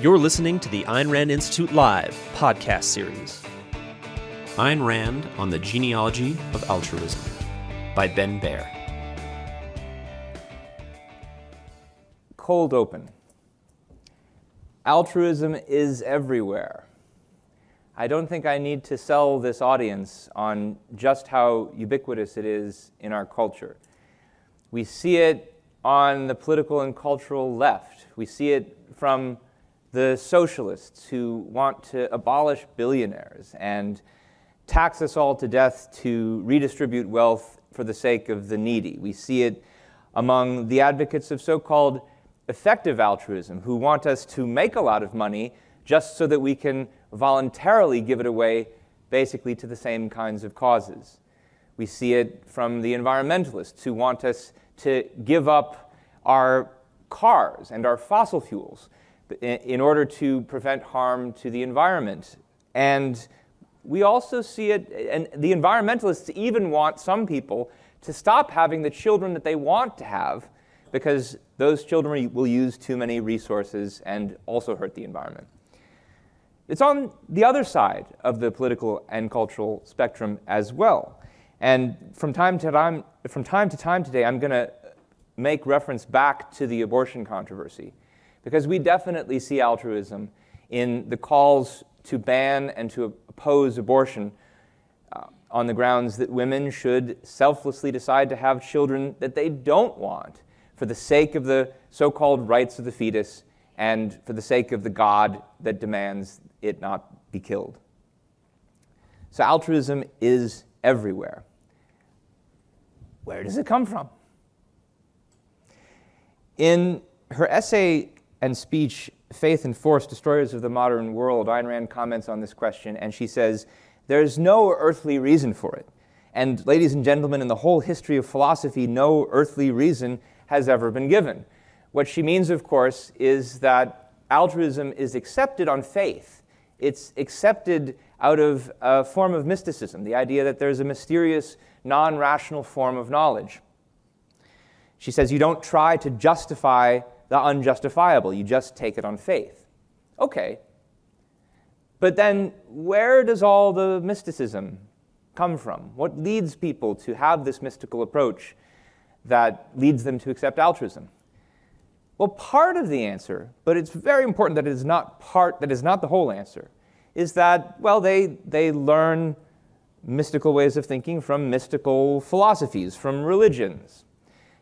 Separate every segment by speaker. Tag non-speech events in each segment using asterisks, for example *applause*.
Speaker 1: You're listening to the Ayn Rand Institute Live podcast series. Ayn Rand on the Genealogy of Altruism by Ben Bayer.
Speaker 2: Cold open. Altruism is everywhere. I don't think I need to sell this audience on just how ubiquitous it is in our culture. We see it on the political and cultural left. We see it from the socialists who want to abolish billionaires and tax us all to death to redistribute wealth for the sake of the needy. We see it among the advocates of so called effective altruism who want us to make a lot of money just so that we can voluntarily give it away basically to the same kinds of causes. We see it from the environmentalists who want us to give up our cars and our fossil fuels in order to prevent harm to the environment. And we also see it, and the environmentalists even want some people to stop having the children that they want to have because those children will use too many resources and also hurt the environment. It's on the other side of the political and cultural spectrum as well. And from time to time, from time, to time today, I'm going to make reference back to the abortion controversy. Because we definitely see altruism in the calls to ban and to oppose abortion uh, on the grounds that women should selflessly decide to have children that they don't want for the sake of the so called rights of the fetus and for the sake of the God that demands it not be killed. So altruism is everywhere. Where does it come from? In her essay and speech, Faith and Force, Destroyers of the Modern World, Ayn Rand comments on this question, and she says, There's no earthly reason for it. And, ladies and gentlemen, in the whole history of philosophy, no earthly reason has ever been given. What she means, of course, is that altruism is accepted on faith. It's accepted out of a form of mysticism, the idea that there's a mysterious, non rational form of knowledge. She says you don't try to justify the unjustifiable. You just take it on faith. Okay. But then, where does all the mysticism come from? What leads people to have this mystical approach that leads them to accept altruism? Well, part of the answer, but it's very important that it is not part, that is not the whole answer, is that, well, they, they learn mystical ways of thinking from mystical philosophies, from religions.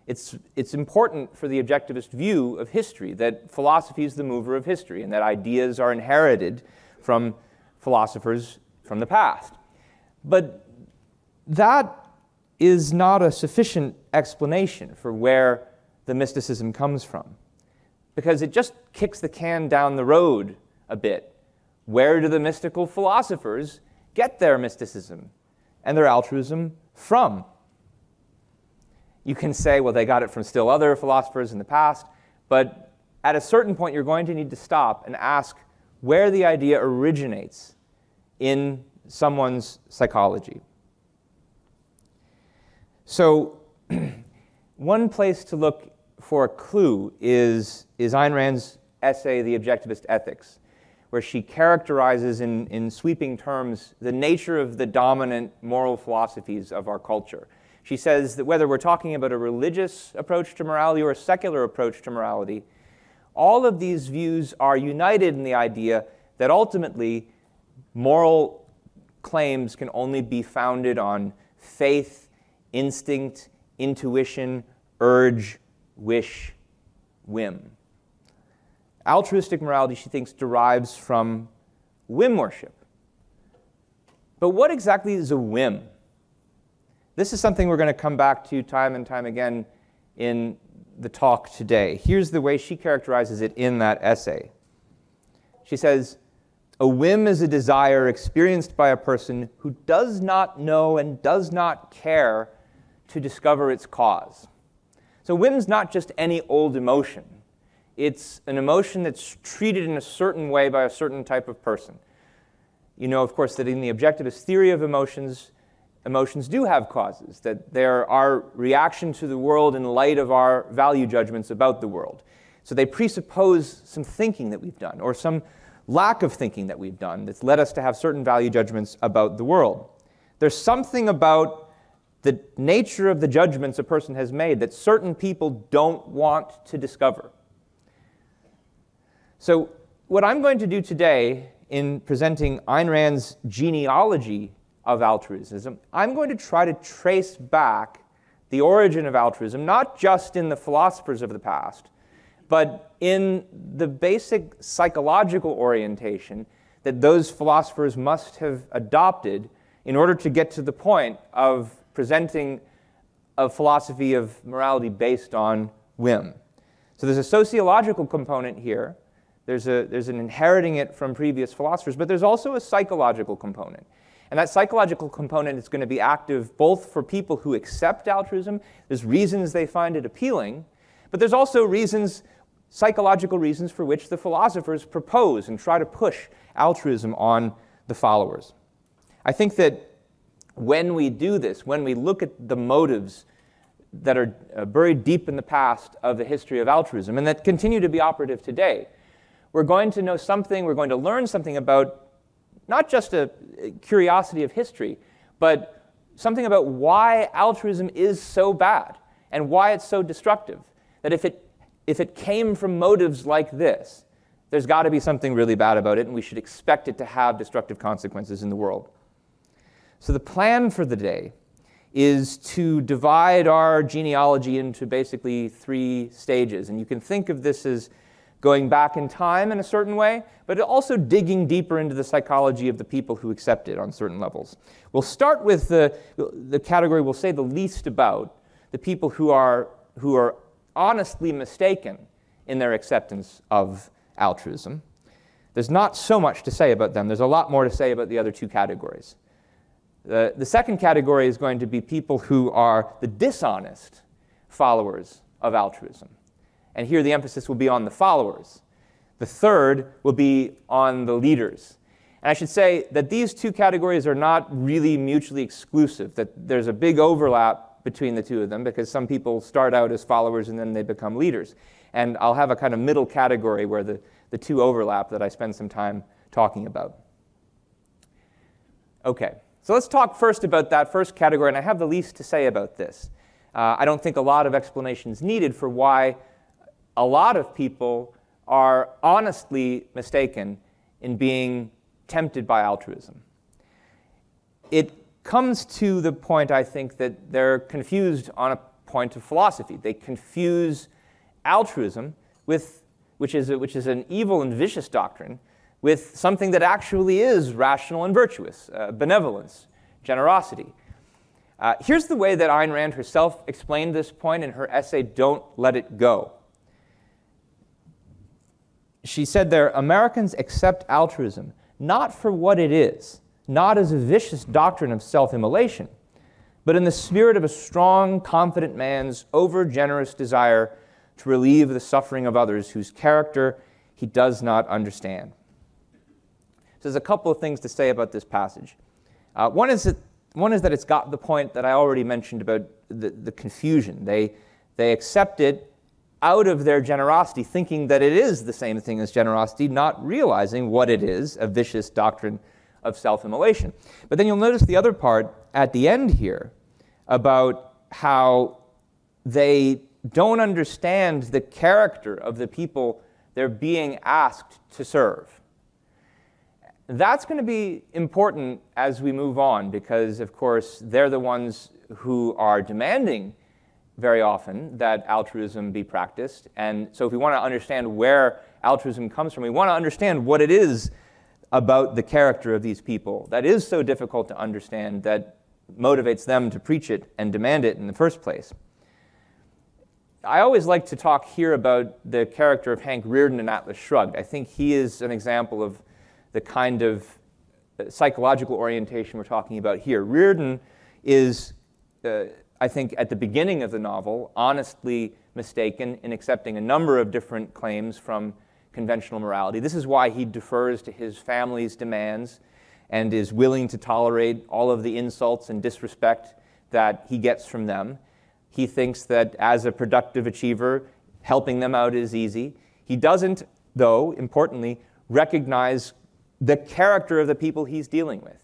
Speaker 2: It's, it's important for the objectivist view of history that philosophy is the mover of history and that ideas are inherited from philosophers from the past. But that is not a sufficient explanation for where the mysticism comes from, because it just kicks the can down the road a bit. Where do the mystical philosophers get their mysticism and their altruism from? You can say, well, they got it from still other philosophers in the past, but at a certain point, you're going to need to stop and ask where the idea originates in someone's psychology. So, *clears throat* one place to look for a clue is, is Ayn Rand's essay, The Objectivist Ethics, where she characterizes in, in sweeping terms the nature of the dominant moral philosophies of our culture. She says that whether we're talking about a religious approach to morality or a secular approach to morality, all of these views are united in the idea that ultimately moral claims can only be founded on faith, instinct, intuition, urge, wish, whim. Altruistic morality, she thinks, derives from whim worship. But what exactly is a whim? This is something we're going to come back to time and time again in the talk today. Here's the way she characterizes it in that essay. She says, A whim is a desire experienced by a person who does not know and does not care to discover its cause. So, whim's not just any old emotion, it's an emotion that's treated in a certain way by a certain type of person. You know, of course, that in the objectivist theory of emotions, emotions do have causes, that they're our reaction to the world in light of our value judgments about the world. So they presuppose some thinking that we've done or some lack of thinking that we've done that's led us to have certain value judgments about the world. There's something about the nature of the judgments a person has made that certain people don't want to discover. So, what I'm going to do today in presenting Ayn Rand's genealogy of altruism, I'm going to try to trace back the origin of altruism, not just in the philosophers of the past, but in the basic psychological orientation that those philosophers must have adopted in order to get to the point of presenting a philosophy of morality based on whim. So there's a sociological component here. There's, a, there's an inheriting it from previous philosophers, but there's also a psychological component. And that psychological component is going to be active both for people who accept altruism, there's reasons they find it appealing, but there's also reasons psychological reasons for which the philosophers propose and try to push altruism on the followers. I think that when we do this, when we look at the motives that are uh, buried deep in the past of the history of altruism and that continue to be operative today, we're going to know something, we're going to learn something about not just a curiosity of history, but something about why altruism is so bad and why it's so destructive. That if it if it came from motives like this, there's got to be something really bad about it, and we should expect it to have destructive consequences in the world. So, the plan for the day is to divide our genealogy into basically three stages. And you can think of this as going back in time in a certain way, but also digging deeper into the psychology of the people who accept it on certain levels. We'll start with the, the category we'll say the least about, the people who are, who are honestly mistaken in their acceptance of altruism. There's not so much to say about them. There's a lot more to say about the other two categories. The, the second category is going to be people who are the dishonest followers of altruism. And here the emphasis will be on the followers. The third will be on the leaders. And I should say that these two categories are not really mutually exclusive, that there's a big overlap between the two of them because some people start out as followers and then they become leaders. And I'll have a kind of middle category where the, the two overlap that I spend some time talking about. Okay, so let's talk first about that first category, and I have the least to say about this. Uh, I don't think a lot of explanation is needed for why a lot of people are honestly mistaken in being tempted by altruism. It comes to the point, I think, that they're confused on a point of philosophy. They confuse altruism with, which is, a, which is an evil and vicious doctrine, with something that actually is rational and virtuous uh, benevolence, generosity. Uh, here's the way that Ayn Rand herself explained this point in her essay, Don't Let It Go. She said there Americans accept altruism not for what it is not as a vicious doctrine of self immolation, but in the spirit of a strong, confident man's over generous desire to relieve the suffering of others whose character he does not understand. So there's a couple of things to say about this passage. Uh, one, is that, one is that it's got the point that I already mentioned about the, the confusion. They, they accept it out of their generosity, thinking that it is the same thing as generosity, not realizing what it is a vicious doctrine of self immolation. But then you'll notice the other part at the end here about how they don't understand the character of the people they're being asked to serve. That's going to be important as we move on because, of course, they're the ones who are demanding very often that altruism be practiced. And so, if we want to understand where altruism comes from, we want to understand what it is about the character of these people that is so difficult to understand that motivates them to preach it and demand it in the first place. I always like to talk here about the character of Hank Rearden in Atlas Shrugged. I think he is an example of the kind of uh, psychological orientation we're talking about here. Rearden is, uh, I think, at the beginning of the novel, honestly mistaken in accepting a number of different claims from conventional morality. This is why he defers to his family's demands and is willing to tolerate all of the insults and disrespect that he gets from them. He thinks that as a productive achiever, helping them out is easy. He doesn't, though, importantly, recognize the character of the people he's dealing with.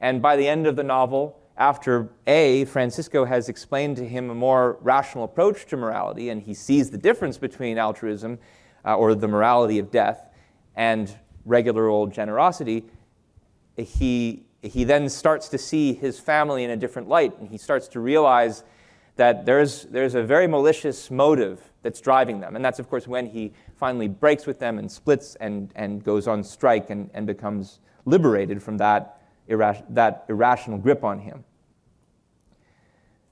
Speaker 2: And by the end of the novel, after A, Francisco has explained to him a more rational approach to morality, and he sees the difference between altruism, uh, or the morality of death, and regular old generosity, he, he then starts to see his family in a different light, and he starts to realize that there's, there's a very malicious motive that's driving them. And that's, of course, when he finally breaks with them and splits and, and goes on strike and, and becomes liberated from that, that irrational grip on him.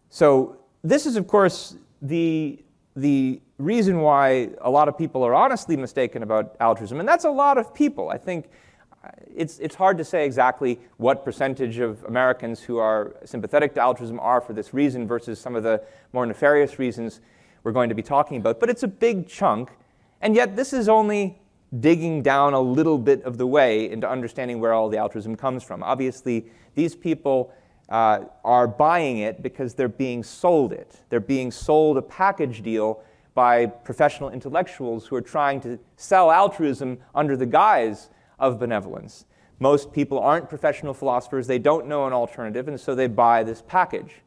Speaker 2: So, this is, of course, the, the reason why a lot of people are honestly mistaken about altruism. And that's a lot of people. I think uh, it's, it's hard to say exactly what percentage of Americans who are sympathetic to altruism are for this reason versus some of the more nefarious reasons we're going to be talking about. But it's a big chunk, and yet this is only digging down a little bit of the way into understanding where all the altruism comes from. Obviously, these people uh, are buying it because they're being sold it. They're being sold a package deal by professional intellectuals who are trying to sell altruism under the guise of benevolence. Most people aren't professional philosophers, they don't know an alternative, and so they buy this package.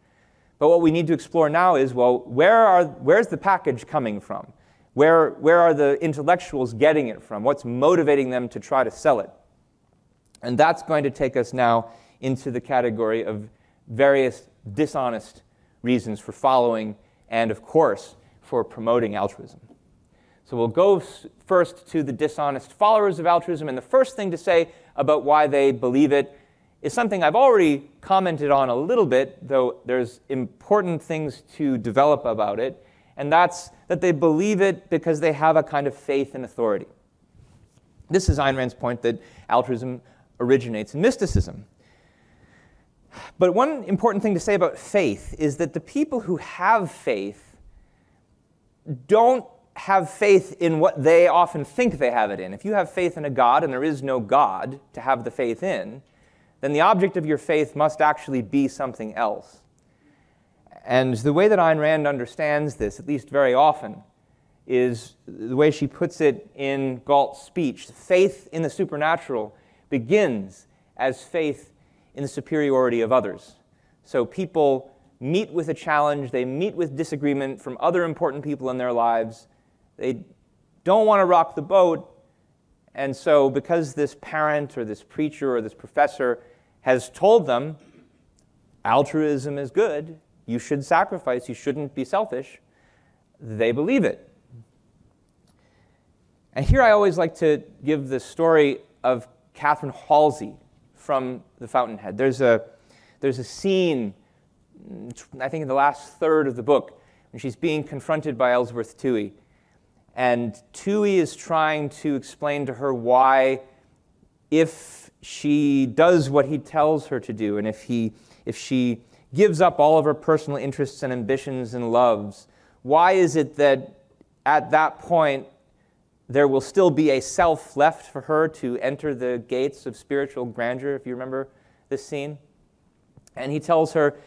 Speaker 2: But what we need to explore now is well, where are, where's the package coming from? Where, where are the intellectuals getting it from? What's motivating them to try to sell it? And that's going to take us now into the category of various dishonest reasons for following and, of course, for promoting altruism. So we'll go first to the dishonest followers of altruism. And the first thing to say about why they believe it is something I've already commented on a little bit, though there's important things to develop about it. And that's that they believe it because they have a kind of faith in authority. This is Ayn Rand's point that altruism originates in mysticism. But one important thing to say about faith is that the people who have faith don't have faith in what they often think they have it in. If you have faith in a God and there is no God to have the faith in, then the object of your faith must actually be something else. And the way that Ayn Rand understands this, at least very often, is the way she puts it in Galt's speech. Faith in the supernatural begins as faith in the superiority of others. So people meet with a challenge, they meet with disagreement from other important people in their lives, they don't want to rock the boat. And so, because this parent or this preacher or this professor has told them altruism is good, you should sacrifice, you shouldn't be selfish, they believe it. And here I always like to give the story of Catherine Halsey from The Fountainhead. There's a, there's a scene, mm, I think in the last third of the book, when she's being confronted by Ellsworth Toohey. And Toohey is trying to explain to her why, if she does what he tells her to do, and if, he, if she gives up all of her personal interests and ambitions and loves, why is it that at that point there will still be a self left for her to enter the gates of spiritual grandeur, if you remember this scene? And he tells her,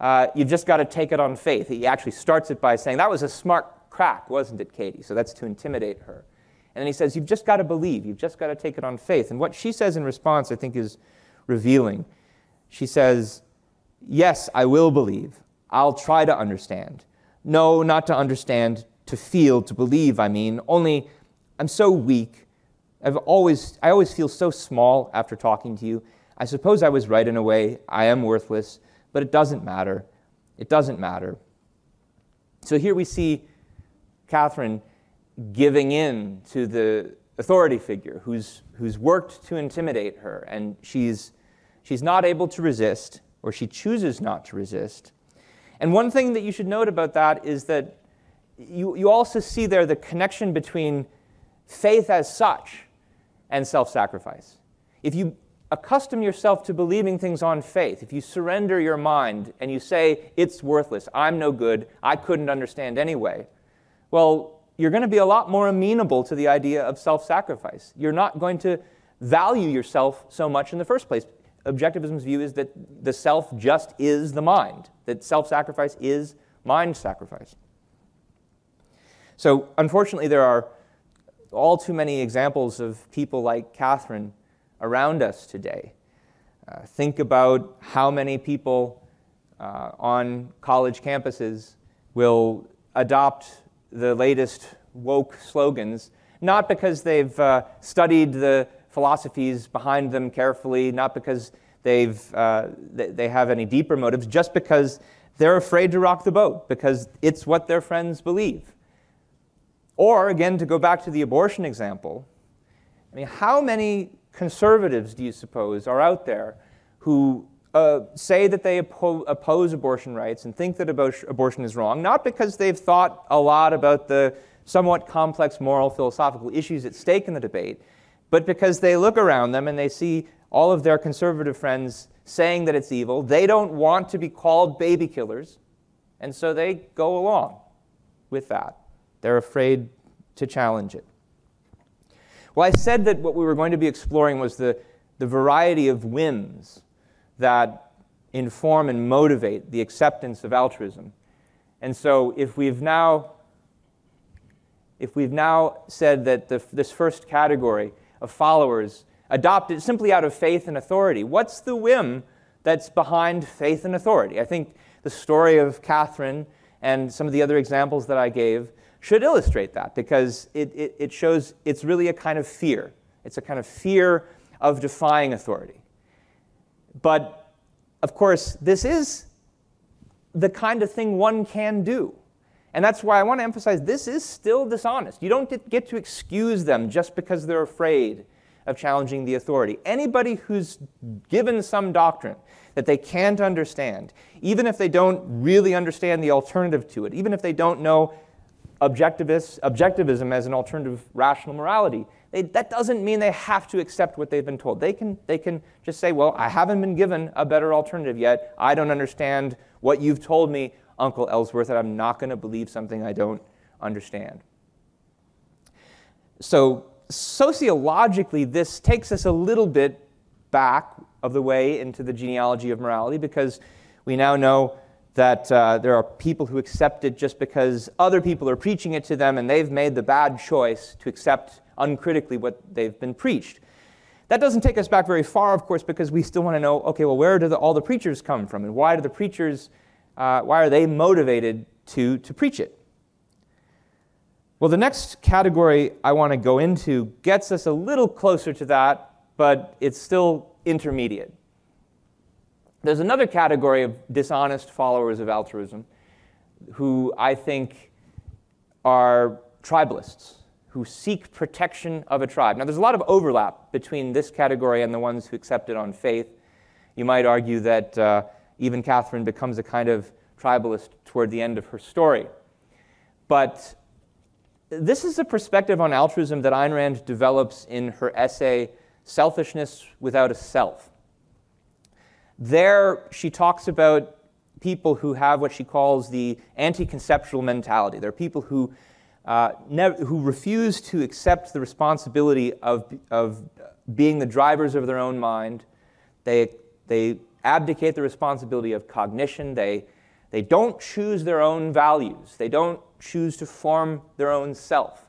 Speaker 2: uh, You've just got to take it on faith. He actually starts it by saying, That was a smart crack, wasn't it, Katie? So that's to intimidate her. And then he says, You've just got to believe. You've just got to take it on faith. And what she says in response, I think, is revealing. She says, Yes, I will believe. I'll try to understand. No, not to understand, to feel, to believe, I mean. Only I'm so weak. I've always, I always feel so small after talking to you. I suppose I was right in a way. I am worthless, but it doesn't matter. It doesn't matter. So here we see Catherine giving in to the authority figure who's, who's worked to intimidate her, and she's, she's not able to resist, or she chooses not to resist. And one thing that you should note about that is that you, you also see there the connection between faith as such and self sacrifice. If you accustom yourself to believing things on faith, if you surrender your mind and you say, it's worthless, I'm no good, I couldn't understand anyway, well, you're going to be a lot more amenable to the idea of self sacrifice. You're not going to value yourself so much in the first place. Objectivism's view is that the self just is the mind, that self sacrifice is mind sacrifice. So, unfortunately, there are all too many examples of people like Catherine around us today. Uh, think about how many people uh, on college campuses will adopt the latest woke slogans, not because they've uh, studied the philosophies behind them carefully, not because they've, uh, they have any deeper motives, just because they're afraid to rock the boat, because it's what their friends believe. Or, again, to go back to the abortion example, I mean, how many conservatives do you suppose are out there who uh, say that they oppo- oppose abortion rights and think that abortion is wrong, not because they've thought a lot about the somewhat complex moral philosophical issues at stake in the debate, but because they look around them and they see all of their conservative friends saying that it's evil. They don't want to be called baby killers, and so they go along with that. They're afraid to challenge it. Well, I said that what we were going to be exploring was the, the variety of whims that inform and motivate the acceptance of altruism. And so if we've now if we've now said that the, this first category of followers adopt it simply out of faith and authority, what's the whim that's behind faith and authority? I think the story of Catherine and some of the other examples that I gave should illustrate that because it, it, it shows it's really a kind of fear. It's a kind of fear of defying authority. But of course, this is the kind of thing one can do. And that's why I want to emphasize this is still dishonest. You don't get to excuse them just because they're afraid of challenging the authority. Anybody who's given some doctrine that they can't understand, even if they don't really understand the alternative to it, even if they don't know objectivism as an alternative rational morality, they, that doesn't mean they have to accept what they've been told. They can, they can just say, well, I haven't been given a better alternative yet. I don't understand what you've told me, Uncle Ellsworth, that I'm not going to believe something I don't understand. So, sociologically, this takes us a little bit back of the way into the genealogy of morality because we now know that uh, there are people who accept it just because other people are preaching it to them and they've made the bad choice to accept uncritically what they've been preached. That doesn't take us back very far, of course, because we still want to know okay, well, where do the, all the preachers come from? And why do the preachers, uh, why are they motivated to, to preach it? Well, the next category I want to go into gets us a little closer to that, but it's still intermediate. There's another category of dishonest followers of altruism who I think are tribalists who seek protection of a tribe. Now, there's a lot of overlap between this category and the ones who accept it on faith. You might argue that uh, even Catherine becomes a kind of tribalist toward the end of her story. But this is a perspective on altruism that Ayn Rand develops in her essay, Selfishness Without a Self. There, she talks about people who have what she calls the anti conceptual mentality. They're people who uh, who refuse to accept the responsibility of, of being the drivers of their own mind. They, they abdicate the responsibility of cognition. They, they don't choose their own values. They don't choose to form their own self.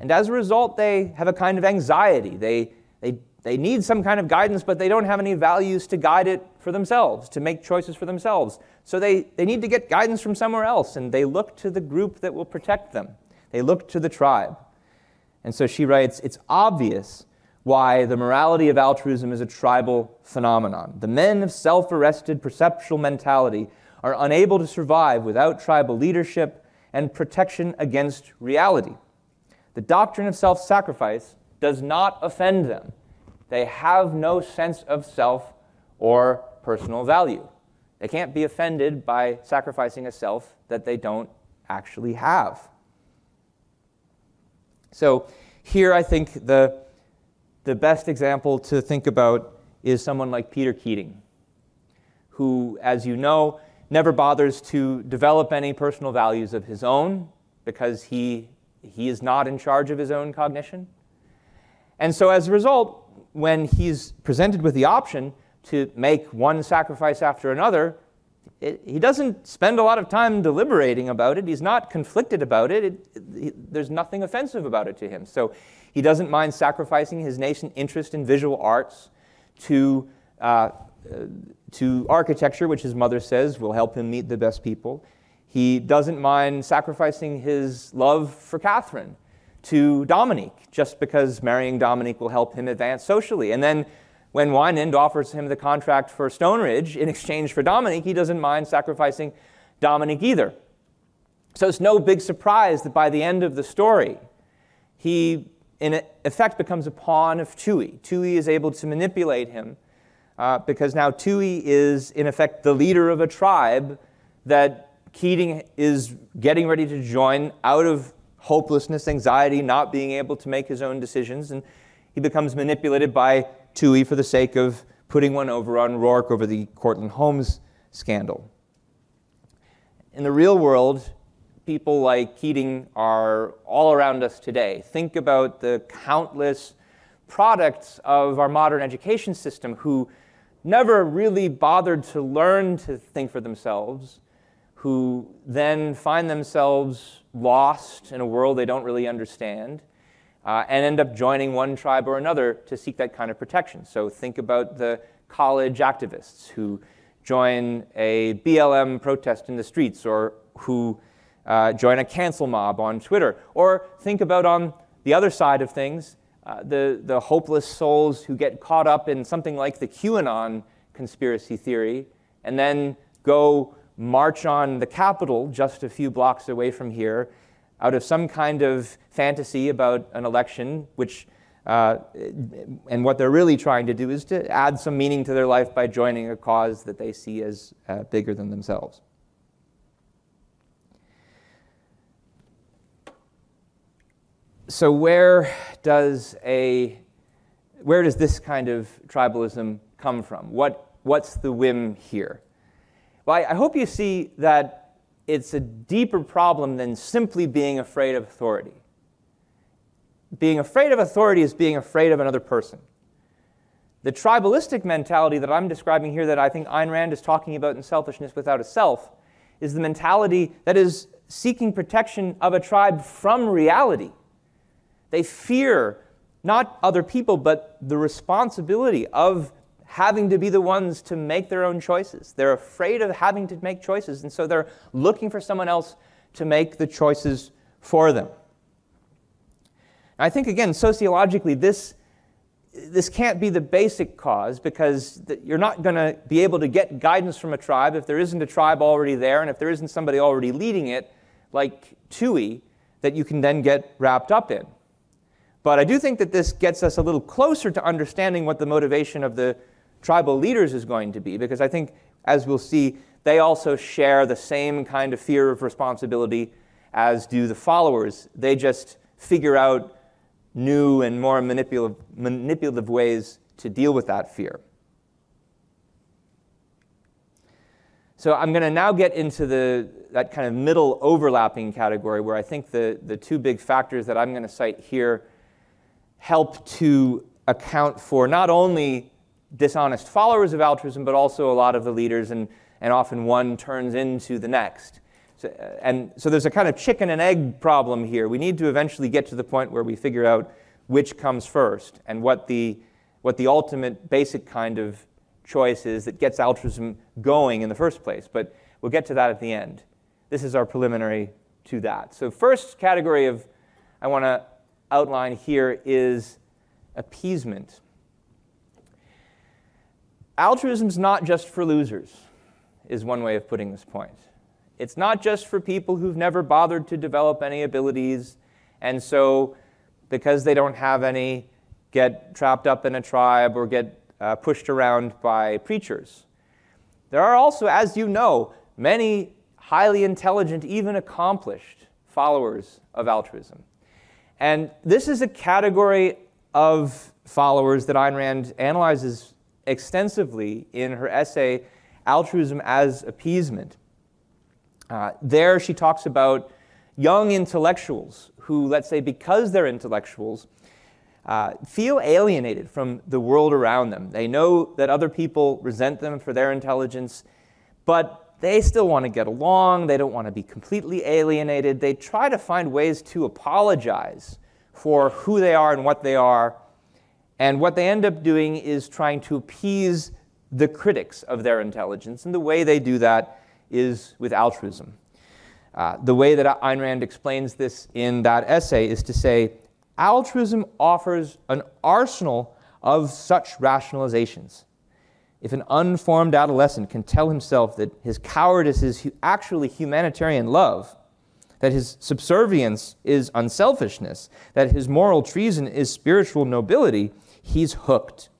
Speaker 2: And as a result, they have a kind of anxiety. They, they, they need some kind of guidance, but they don't have any values to guide it for themselves, to make choices for themselves. So they, they need to get guidance from somewhere else, and they look to the group that will protect them. They look to the tribe. And so she writes It's obvious why the morality of altruism is a tribal phenomenon. The men of self arrested perceptual mentality are unable to survive without tribal leadership and protection against reality. The doctrine of self sacrifice does not offend them. They have no sense of self or personal value. They can't be offended by sacrificing a self that they don't actually have. So here I think the, the best example to think about is someone like Peter Keating, who, as you know, never bothers to develop any personal values of his own because he, he is not in charge of his own cognition. And so as a result, when he's presented with the option to make one sacrifice after another, it, he doesn't spend a lot of time deliberating about it. He's not conflicted about it. it, it there's nothing offensive about it to him. So he doesn't mind sacrificing his nascent interest in visual arts to, uh, to architecture, which his mother says will help him meet the best people. He doesn't mind sacrificing his love for Catherine to Dominique, just because marrying Dominique will help him advance socially. And then when Wynand offers him the contract for Stoneridge in exchange for Dominique, he doesn't mind sacrificing Dominique either. So it's no big surprise that by the end of the story, he, in effect, becomes a pawn of Toohey. Toohey is able to manipulate him uh, because now Toohey is, in effect, the leader of a tribe that Keating is getting ready to join out of hopelessness, anxiety, not being able to make his own decisions, and he becomes manipulated by Toohey for the sake of putting one over on Roark over the Cortlandt Homes scandal. In the real world, people like Keating are all around us today. Think about the countless products of our modern education system who never really bothered to learn to think for themselves, who then find themselves lost in a world they don't really understand, uh, and end up joining one tribe or another to seek that kind of protection. So think about the college activists who join a BLM protest in the streets or who uh, join a cancel mob on Twitter. Or think about on the other side of things, uh, the, the hopeless souls who get caught up in something like the QAnon conspiracy theory and then go march on the Capitol just a few blocks away from here out of some kind of fantasy about an election, which uh, and what they're really trying to do is to add some meaning to their life by joining a cause that they see as uh, bigger than themselves. So where does a where does this kind of tribalism come from? What, what's the whim here? Well, I, I hope you see that it's a deeper problem than simply being afraid of authority. Being afraid of authority is being afraid of another person. The tribalistic mentality that I'm describing here, that I think Ayn Rand is talking about in Selfishness Without a Self, is the mentality that is seeking protection of a tribe from reality. They fear not other people, but the responsibility of having to be the ones to make their own choices. They're afraid of having to make choices, and so they're looking for someone else to make the choices for them. I think, again, sociologically, this, this can't be the basic cause because you're not going to be able to get guidance from a tribe if there isn't a tribe already there and if there isn't somebody already leading it, like Toohey, that you can then get wrapped up in. But I do think that this gets us a little closer to understanding what the motivation of the tribal leaders is going to be, because I think, as we'll see, they also share the same kind of fear of responsibility as do the followers. They just figure out new and more manipulative, manipulative ways to deal with that fear. So I'm going to now get into the, that kind of middle overlapping category where I think the, the two big factors that I'm going to cite here help to account for not only dishonest followers of altruism, but also a lot of the leaders, and, and often one turns into the next. So, uh, and so there's a kind of chicken and egg problem here. We need to eventually get to the point where we figure out which comes first and what the, what the ultimate basic kind of choice is that gets altruism going in the first place. But we'll get to that at the end. This is our preliminary to that. So, first category of I want to outline here is appeasement. Altruism's not just for losers, is one way of putting this point. It's not just for people who've never bothered to develop any abilities, and so because they don't have any, get trapped up in a tribe or get uh, pushed around by preachers. There are also, as you know, many highly intelligent, even accomplished followers of altruism. And this is a category of followers that Ayn Rand analyzes extensively in her essay, Altruism as Appeasement. Uh, there, she talks about young intellectuals who, let's say, because they're intellectuals, uh, feel alienated from the world around them. They know that other people resent them for their intelligence, but they still want to get along. They don't want to be completely alienated. They try to find ways to apologize for who they are and what they are. And what they end up doing is trying to appease the critics of their intelligence. And the way they do that is with altruism. Uh, the way that Ayn Rand explains this in that essay is to say altruism offers an arsenal of such rationalizations. If an unformed adolescent can tell himself that his cowardice is actually humanitarian love, that his subservience is unselfishness, that his moral treason is spiritual nobility, he's hooked.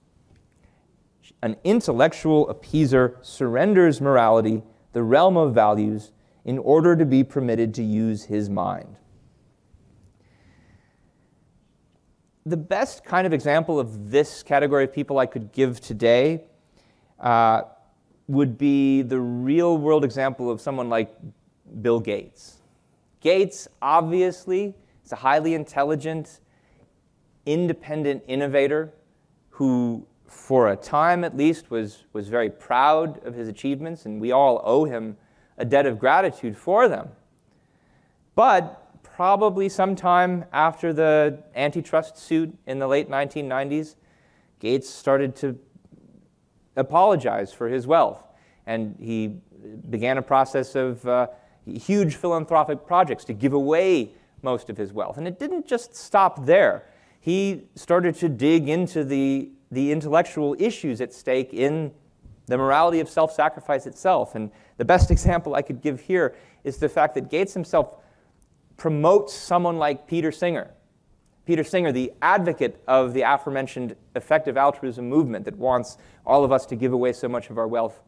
Speaker 2: An intellectual appeaser surrenders morality, the realm of values, in order to be permitted to use his mind. The best kind of example of this category of people I could give today uh, would be the real world example of someone like Bill Gates. Gates, obviously, is a highly intelligent, independent innovator who, for a time at least, was, was very proud of his achievements, and we all owe him a debt of gratitude for them. But probably sometime after the antitrust suit in the late 1990s, Gates started to apologize for his wealth. And he began a process of uh, huge philanthropic projects to give away most of his wealth. And it didn't just stop there. He started to dig into the, the intellectual issues at stake in the morality of self sacrifice itself. And the best *laughs* example I could give here is the fact that Gates himself promotes someone like Peter Singer. Peter Singer, the advocate of the aforementioned effective altruism movement that wants all of us to give away so much of our wealth.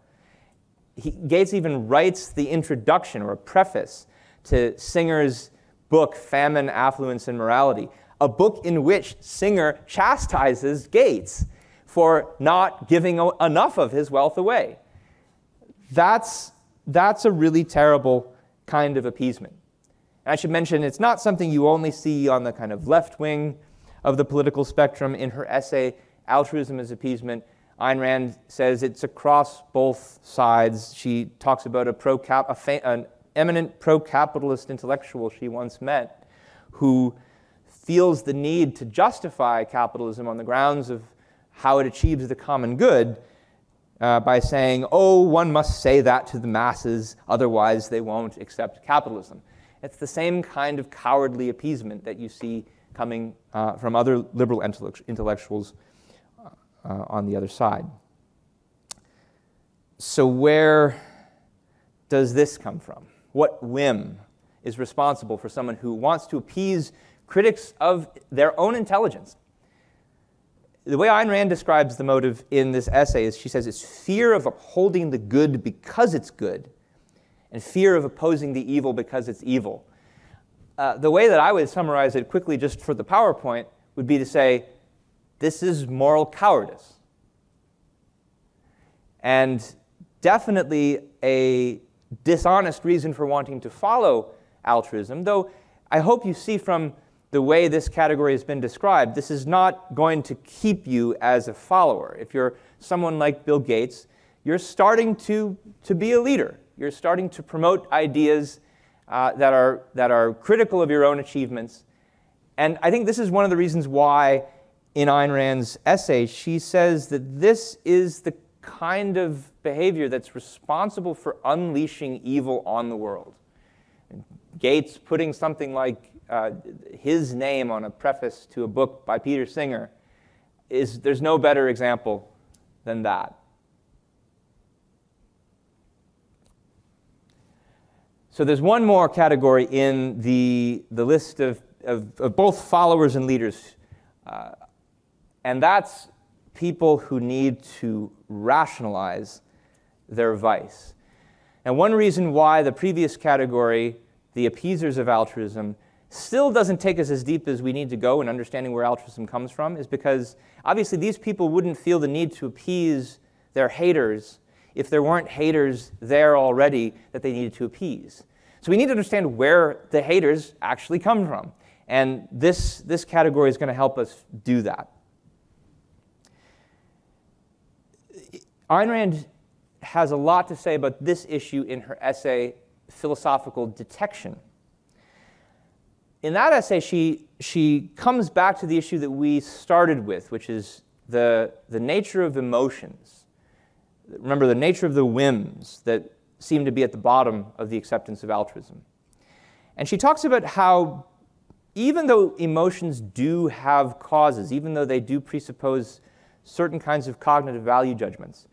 Speaker 2: He, Gates even writes the introduction or preface to Singer's book, Famine, Affluence, and Morality, a book in which Singer chastises Gates for not giving enough of his wealth away. That's, that's a really terrible kind of appeasement. I should mention it's not something you only see on the kind of left wing of the political spectrum. In her essay, Altruism as Appeasement, Ayn Rand says it's across both sides. She talks about a pro cap, an eminent pro capitalist intellectual she once met who feels the need to justify capitalism on the grounds of how it achieves the common good uh, by saying, oh, one must say that to the masses, otherwise they won't accept capitalism. It's the same kind of cowardly appeasement that you see coming uh, from other liberal intellectuals uh, on the other side. So, where does this come from? What whim is responsible for someone who wants to appease critics of their own intelligence? the way Ayn Rand describes the motive in this essay is she says it's fear of upholding the good because it's good, and fear of opposing the evil because it's evil. Uh, the way that I would summarize it quickly, just for the PowerPoint, would be to say this is moral cowardice. And definitely a dishonest reason for wanting to follow altruism, though I hope you see from the way this category has been described, this is not going to keep you as a follower. If you're someone like Bill Gates, you're starting to, to be a leader. You're starting to promote ideas uh, that, are, that are critical of your own achievements. And I think this is one of the reasons why, in Ayn Rand's essay, she says that this is the kind of behavior that's responsible for unleashing evil on the world. Gates putting something like uh, his name on a preface to a book by Peter Singer is there's no better example than that. So there's one more category in the, the list of, of, of both followers and leaders, uh, and that's people who need to rationalize their vice. And one reason why the previous category, the appeasers of altruism, still doesn't take us as deep as we need to go in understanding where altruism comes from is because obviously these people wouldn't feel the need to appease their haters if there weren't haters there already that they needed to appease. So we need to understand where the haters actually come from. And this, this category is going to help us do that. Ayn Rand has a lot to say about this issue in her essay, Philosophical Detection. In that essay, she, she comes back to the issue that we started with, which is the, the nature of emotions. Remember, the nature of the whims that seem to be at the bottom of the acceptance of altruism. And she talks about how, even though emotions do have causes, even though they do presuppose certain kinds of cognitive value judgments,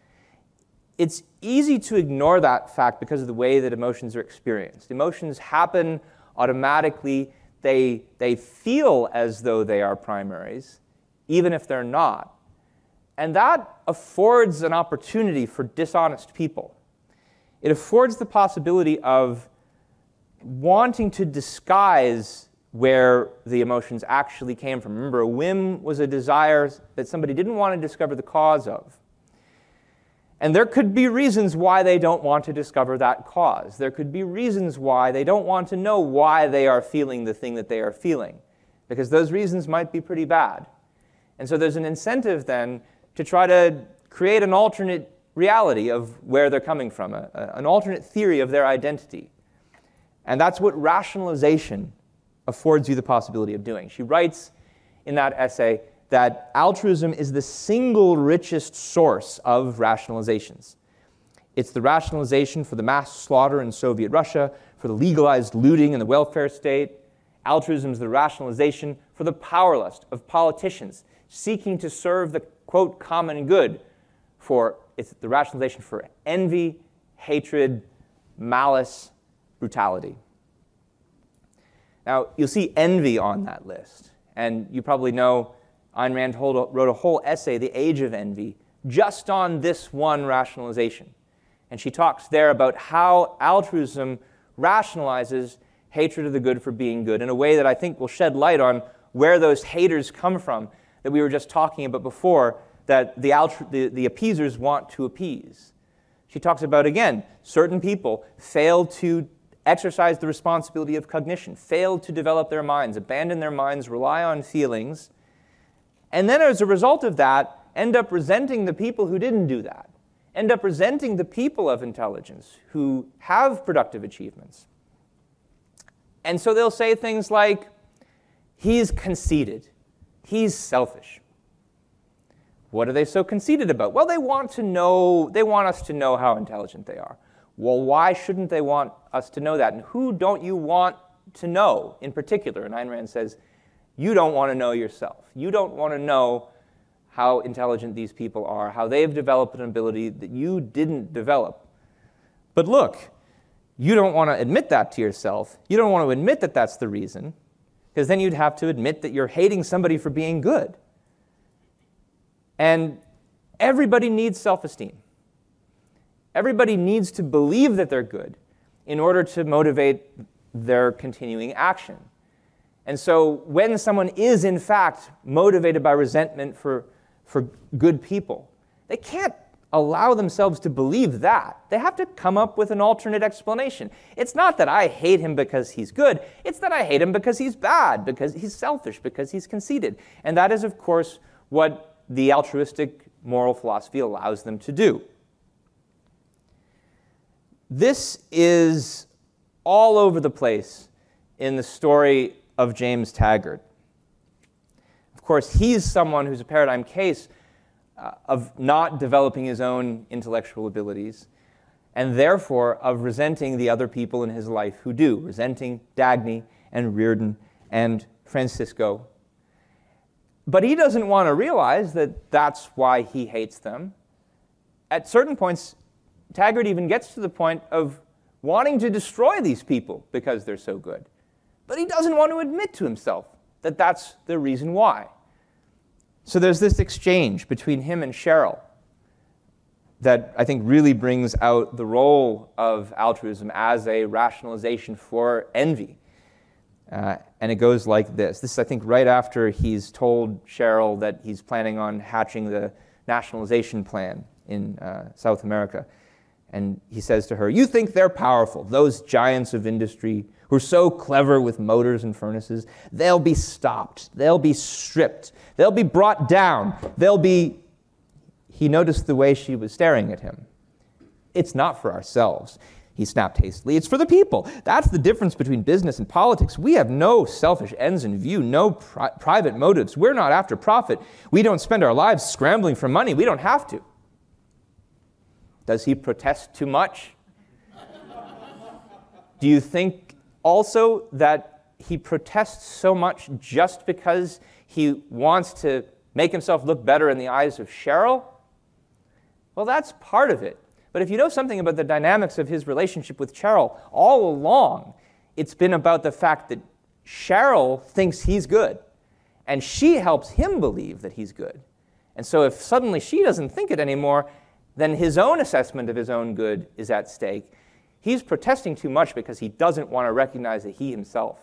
Speaker 2: it's easy to ignore that fact because of the way that emotions are experienced. Emotions happen automatically, they, they feel as though they are primaries, even if they're not. And that affords an opportunity for dishonest people. It affords the possibility of wanting to disguise where the emotions actually came from. Remember, a whim was a desire that somebody didn't want to discover the cause of. And there could be reasons why they don't want to discover that cause. There could be reasons why they don't want to know why they are feeling the thing that they are feeling, because those reasons might be pretty bad. And so there's an incentive then to try to create an alternate reality of where they're coming from, a, a, an alternate theory of their identity. And that's what rationalization affords you the possibility of doing. She writes in that essay that altruism is the single richest source of rationalizations. It's the rationalization for the mass slaughter in Soviet Russia, for the legalized looting in the welfare state. Altruism is the rationalization for the power lust of politicians seeking to serve the quote common good. For it's the rationalization for envy, hatred, malice, brutality. Now, you'll see envy on that list. And you probably know Ayn Rand wrote a whole essay, The Age of Envy, just on this one rationalization. And she talks there about how altruism rationalizes hatred of the good for being good in a way that I think will shed light on where those haters come from that we were just talking about before that the, altru- the, the appeasers want to appease. She talks about, again, certain people fail to exercise the responsibility of cognition, fail to develop their minds, abandon their minds, rely on feelings, and then as a result of that, end up resenting the people who didn't do that, end up resenting the people of intelligence who have productive achievements. And so they'll say things like, he's conceited, he's selfish. What are they so conceited about? Well, they want to know, they want us to know how intelligent they are. Well, why shouldn't they want us to know that? And who don't you want to know in particular? And Ayn Rand says, you don't want to know yourself. You don't want to know how intelligent these people are, how they've developed an ability that you didn't develop. But look, you don't want to admit that to yourself. You don't want to admit that that's the reason, because then you'd have to admit that you're hating somebody for being good. And everybody needs self esteem. Everybody needs to believe that they're good in order to motivate their continuing action. And so when someone is in fact motivated by resentment for, for good people, they can't allow themselves to believe that. They have to come up with an alternate explanation. It's not that I hate him because he's good, it's that I hate him because he's bad, because he's selfish, because he's conceited. And that is, of course, what the altruistic moral philosophy allows them to do. This is all over the place in the story of James Taggart. Of course, he's someone who's a paradigm case uh, of not developing his own intellectual abilities and therefore of resenting the other people in his life who do, resenting Dagny and Rearden and Francisco but he doesn't want to realize that that's why he hates them. At certain points, Taggart even gets to the point of wanting to destroy these people because they're so good. But he doesn't want to admit to himself that that's the reason why. So there's this exchange between him and Cherryl that I think really brings out the role of altruism as a rationalization for envy. Uh, and it goes like this. This is, I think, right after he's told Cherryl that he's planning on hatching the nationalization plan in uh, South America. And he says to her, You think they're powerful, those giants of industry who are so clever with motors and furnaces. They'll be stopped, they'll be stripped, they'll be brought down, they'll be. He noticed the way she was staring at him. It's not for ourselves. He snapped hastily. It's for the people. That's the difference between business and politics. We have no selfish ends in view, no pri- private motives. We're not after profit. We don't spend our lives scrambling for money. We don't have to. Does he protest too much? Do you think also that he protests so much just because he wants to make himself look better in the eyes of Cherryl? Well, that's part of it. But if you know something about the dynamics of his relationship with Cherryl, all along, it's been about the fact that Cherryl thinks he's good, and she helps him believe that he's good. And so if suddenly she doesn't think it anymore, then his own assessment of his own good is at stake. He's protesting too much because he doesn't want to recognize that he himself,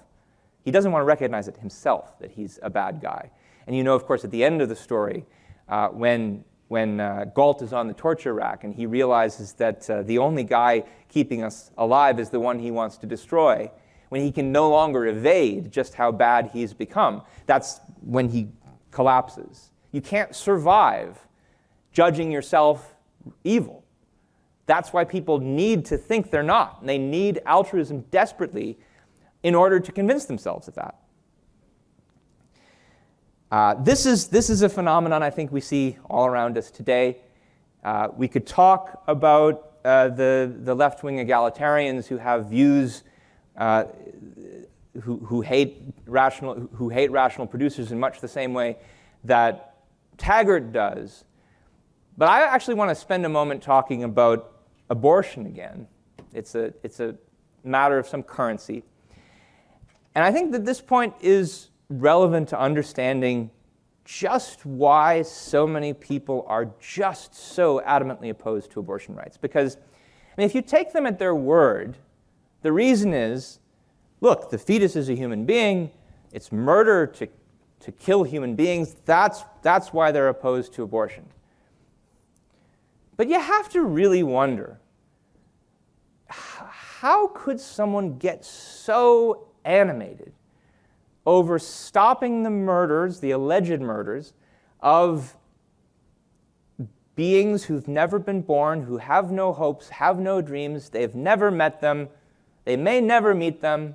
Speaker 2: he doesn't want to recognize it himself that he's a bad guy. And you know, of course, at the end of the story, uh, when when uh, Galt is on the torture rack and he realizes that uh, the only guy keeping us alive is the one he wants to destroy, when he can no longer evade just how bad he's become, that's when he collapses. You can't survive judging yourself evil. That's why people need to think they're not. And they need altruism desperately in order to convince themselves of that. Uh, this, is, this is a phenomenon I think we see all around us today. Uh, we could talk about uh, the, the left wing egalitarians who have views uh, who, who, hate rational, who hate rational producers in much the same way that Taggart does. But I actually want to spend a moment talking about abortion again. It's a, it's a matter of some currency. And I think that this point is relevant to understanding just why so many people are just so adamantly opposed to abortion rights. Because, I mean, if you take them at their word, the reason is look, the fetus is a human being, it's murder to, to kill human beings. That's, that's why they're opposed to abortion. But you have to really wonder how could someone get so animated over stopping the murders, the alleged murders, of beings who've never been born, who have no hopes, have no dreams, they've never met them, they may never meet them.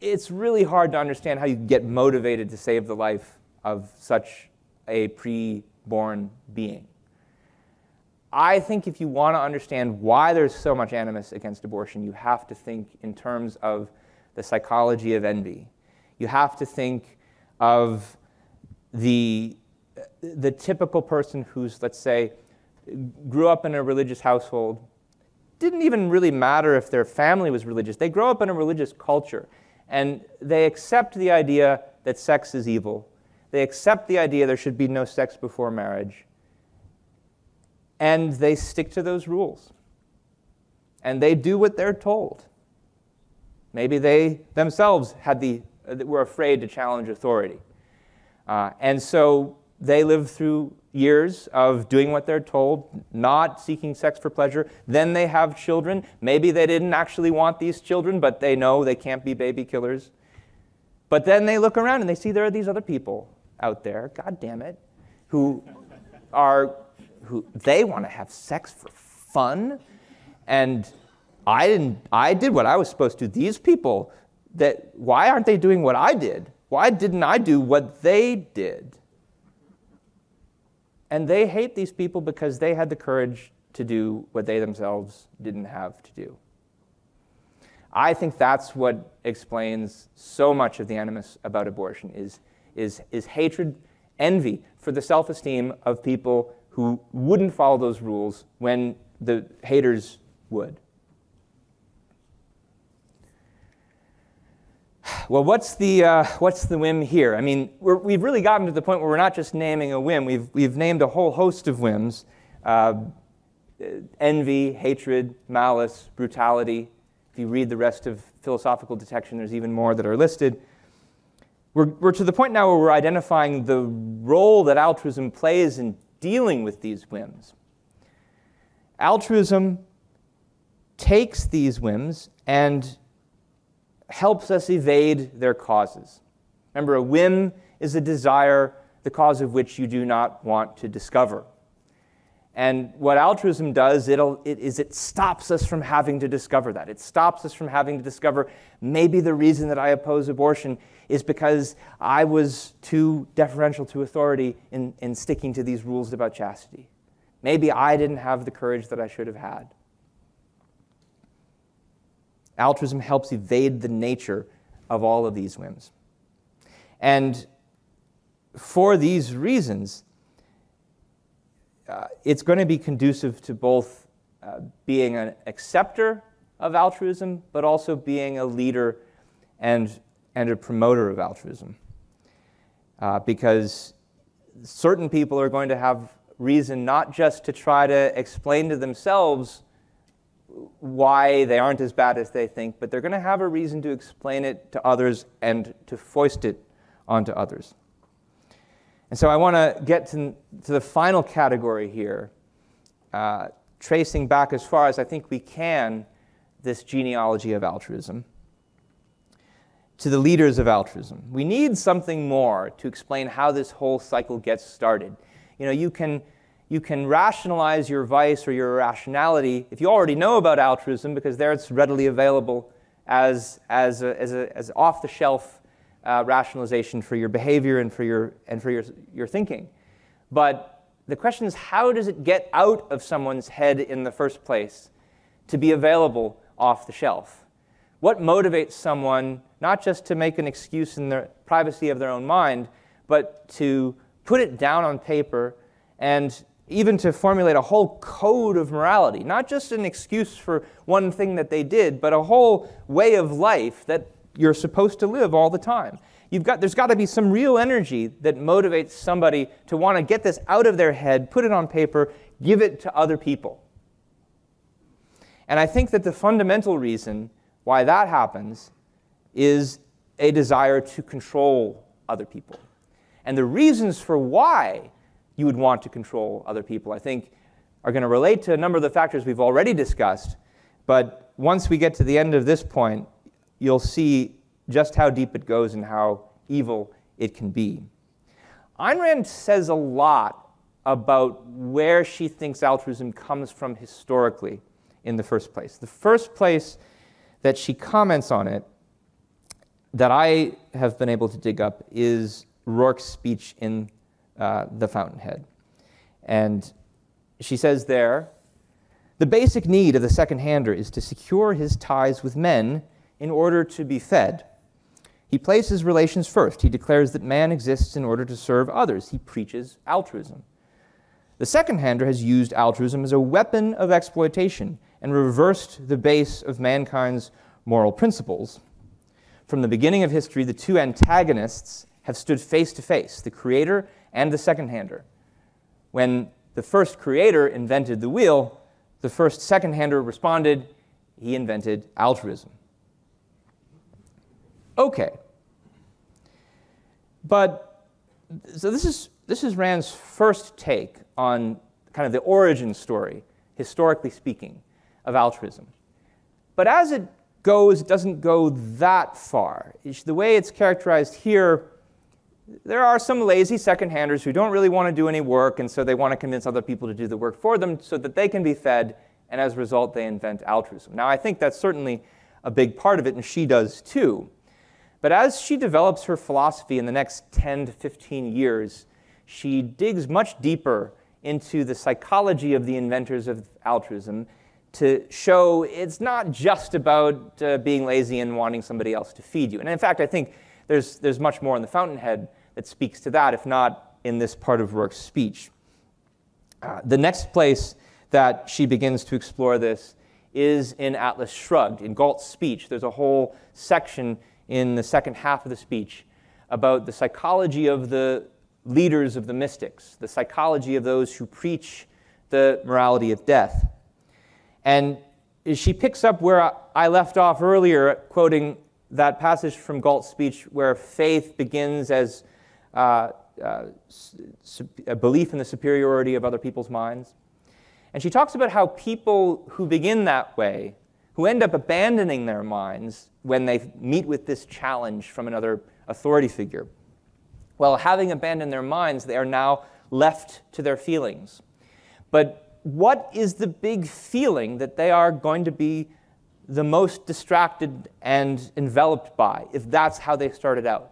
Speaker 2: It's really hard to understand how you get motivated to save the life of such a pre-born being. I think if you want to understand why there's so much animus against abortion, you have to think in terms of the psychology of envy. You have to think of the, the typical person who's, let's say, grew up in a religious household, didn't even really matter if their family was religious. They grow up in a religious culture, and they accept the idea that sex is evil. They accept the idea there should be no sex before marriage. And they stick to those rules. And they do what they're told. Maybe they themselves had the, were afraid to challenge authority. Uh, and so they live through years of doing what they're told, not seeking sex for pleasure. Then they have children. Maybe they didn't actually want these children, but they know they can't be baby killers. But then they look around and they see there are these other people out there, God damn it, who are, who they want to have sex for fun. And I didn't I did what I was supposed to. These people that why aren't they doing what I did? Why didn't I do what they did? And they hate these people because they had the courage to do what they themselves didn't have to do. I think that's what explains so much of the animus about abortion is, is, is hatred, envy for the self-esteem of people who wouldn't follow those rules when the haters would. Well, what's the, uh, what's the whim here? I mean, we have really gotten to the point where we're not just naming a whim, we've, we've named a whole host of whims uh, envy, hatred, malice, brutality. If you read the rest of philosophical detection, there's even more that are listed. We're, we're to the point now where we're identifying the role that altruism plays in dealing with these whims. Altruism takes these whims and helps us evade their causes. Remember, a whim is a desire, the cause of which you do not want to discover. And what altruism does it'll, it, is it stops us from having to discover that. It stops us from having to discover maybe the reason that I oppose abortion is because I was too deferential to authority in, in sticking to these rules about chastity. Maybe I didn't have the courage that I should have had. Altruism helps evade the nature of all of these whims. And for these reasons, uh, it's going to be conducive to both uh, being an acceptor of altruism, but also being a leader and, and a promoter of altruism. Uh, because certain people are going to have reason not just to try to explain to themselves why they aren't as bad as they think, but they're going to have a reason to explain it to others and to foist it onto others. And so I want to get to, the final category here, uh, tracing back as far as I think we can this genealogy of altruism to the leaders of altruism. We need something more to explain how this whole cycle gets started. You know, you can you can rationalize your vice or your irrationality if you already know about altruism, because there it's readily available as, as, a, as, a, as off the shelf uh, rationalization for your behavior and for, your, and for your, your thinking. But the question is how does it get out of someone's head in the first place to be available off the shelf? What motivates someone not just to make an excuse in the privacy of their own mind, but to put it down on paper and even to formulate a whole code of morality, not just an excuse for one thing that they did, but a whole way of life that you're supposed to live all the time. You've got, there's got to be some real energy that motivates somebody to want to get this out of their head, put it on paper, give it to other people. And I think that the fundamental reason why that happens is a desire to control other people. And the reasons for why you would want to control other people, I think, are going to relate to a number of the factors we've already discussed. But once we get to the end of this point, you'll see just how deep it goes and how evil it can be. Ayn Rand says a lot about where she thinks altruism comes from historically in the first place. The first place that she comments on it that I have been able to dig up is Roark's speech in uh, the fountainhead. And she says there the basic need of the second hander is to secure his ties with men in order to be fed. He places relations first. He declares that man exists in order to serve others. He preaches altruism. The second hander has used altruism as a weapon of exploitation and reversed the base of mankind's moral principles. From the beginning of history, the two antagonists have stood face to face the creator and the second hander. When the first creator invented the wheel, the first second hander responded, he invented altruism. Okay. But, so this is, this is Rand's first take on kind of the origin story, historically speaking, of altruism. But as it goes, it doesn't go that far. The way it's characterized here there are some lazy second-handers who don't really want to do any work, and so they want to convince other people to do the work for them so that they can be fed, and as a result, they invent altruism. Now, I think that's certainly a big part of it, and she does too. But as she develops her philosophy in the next 10 to 15 years, she digs much deeper into the psychology of the inventors of altruism to show it's not just about uh, being lazy and wanting somebody else to feed you. And in fact, I think there's, there's much more in the Fountainhead that speaks to that, if not in this part of Roark's speech. Uh, the next place that she begins to explore this is in Atlas Shrugged. In Galt's speech, there's a whole section in the second half of the speech about the psychology of the leaders of the mystics, the psychology of those who preach the morality of death. And she picks up where I left off earlier, quoting that passage from Galt's speech where faith begins as uh, uh, a belief in the superiority of other people's minds. And she talks about how people who begin that way, who end up abandoning their minds when they meet with this challenge from another authority figure, well, having abandoned their minds, they are now left to their feelings. But what is the big feeling that they are going to be the most distracted and enveloped by, if that's how they started out?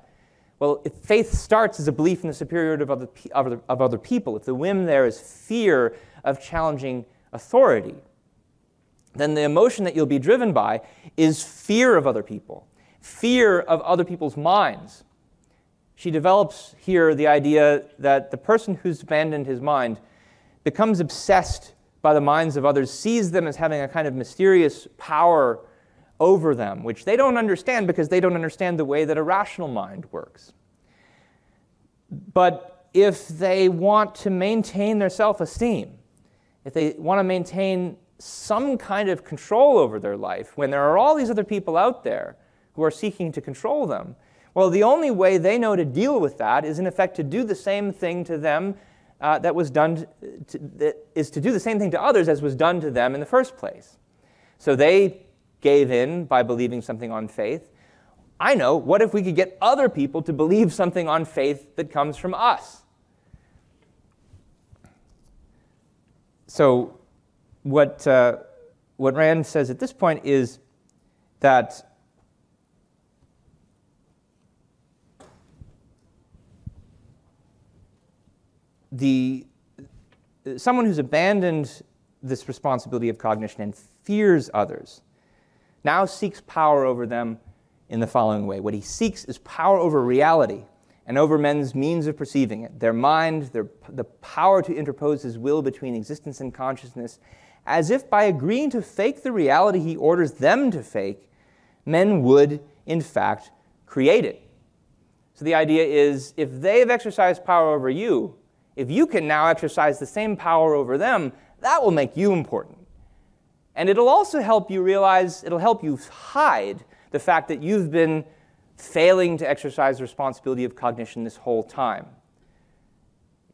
Speaker 2: Well, if faith starts as a belief in the superiority of other, of other, of other people, if the whim there is fear of challenging authority, then the emotion that you'll be driven by is fear of other people, fear of other people's minds. She develops here the idea that the person who's abandoned his mind becomes obsessed by the minds of others, sees them as having a kind of mysterious power over them, which they don't understand because they don't understand the way that a rational mind works. But if they want to maintain their self esteem, if they want to maintain some kind of control over their life, when there are all these other people out there who are seeking to control them, well, the only way they know to deal with that is, in effect, to do the same thing to them uh, that was done, to, that is to do the same thing to others as was done to them in the first place. So they gave in by believing something on faith. I know, what if we could get other people to believe something on faith that comes from us? So, what, uh, what Rand says at this point is that the, someone who's abandoned this responsibility of cognition and fears others now seeks power over them in the following way. What he seeks is power over reality and over men's means of perceiving it, their mind, their, the power to interpose his will between existence and consciousness, as if by agreeing to fake the reality he orders them to fake, men would, in fact, create it. So the idea is if they have exercised power over you, if you can now exercise the same power over them, that will make you important. And it'll also help you realize, it'll help you hide the fact that you've been failing to exercise responsibility of cognition this whole time.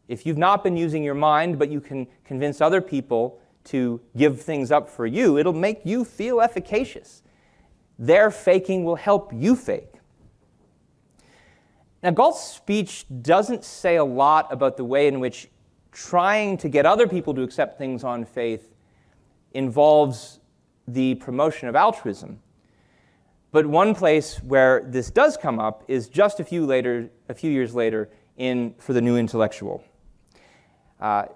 Speaker 2: If you've not been using your mind, but you can convince other people to give things up for you, it'll make you feel efficacious. Their faking will help you fake. Now, Galt's speech doesn't say a lot about the way in which trying to get other people to accept things on faith involves the promotion of altruism. But one place where this does come up is just a few, later, a few years later in For the New Intellectual. Uh,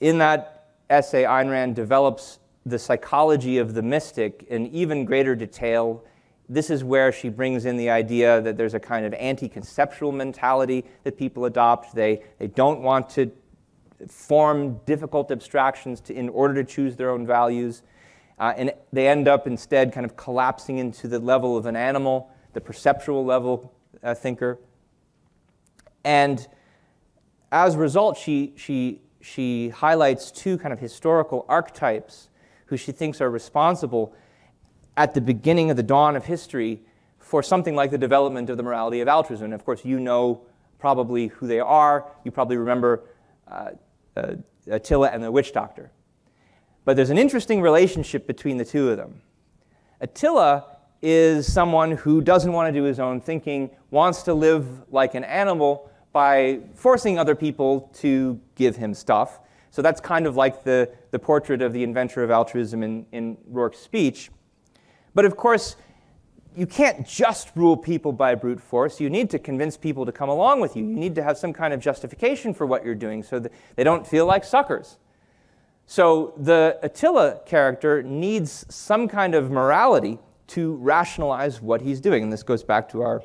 Speaker 2: in that essay, Ayn Rand develops the psychology of the mystic in even greater detail this is where she brings in the idea that there's a kind of anti conceptual mentality that people adopt. They, they don't want to form difficult abstractions to, in order to choose their own values. Uh, and they end up instead kind of collapsing into the level of an animal, the perceptual level uh, thinker. And as a result, she, she, she highlights two kind of historical archetypes who she thinks are responsible at the beginning of the dawn of history for something like the development of the morality of altruism. And of course, you know probably who they are. You probably remember uh, uh, Attila and the witch doctor. But there's an interesting relationship between the two of them. Attila is someone who doesn't want to do his own thinking, wants to live like an animal by forcing other people to give him stuff. So that's kind of like the, the portrait of the inventor of altruism in, in Roark's speech. But of course, you can't just rule people by brute force. You need to convince people to come along with you. You need to have some kind of justification for what you're doing so that they don't feel like suckers. So the Attila character needs some kind of morality to rationalize what he's doing. And this goes back to our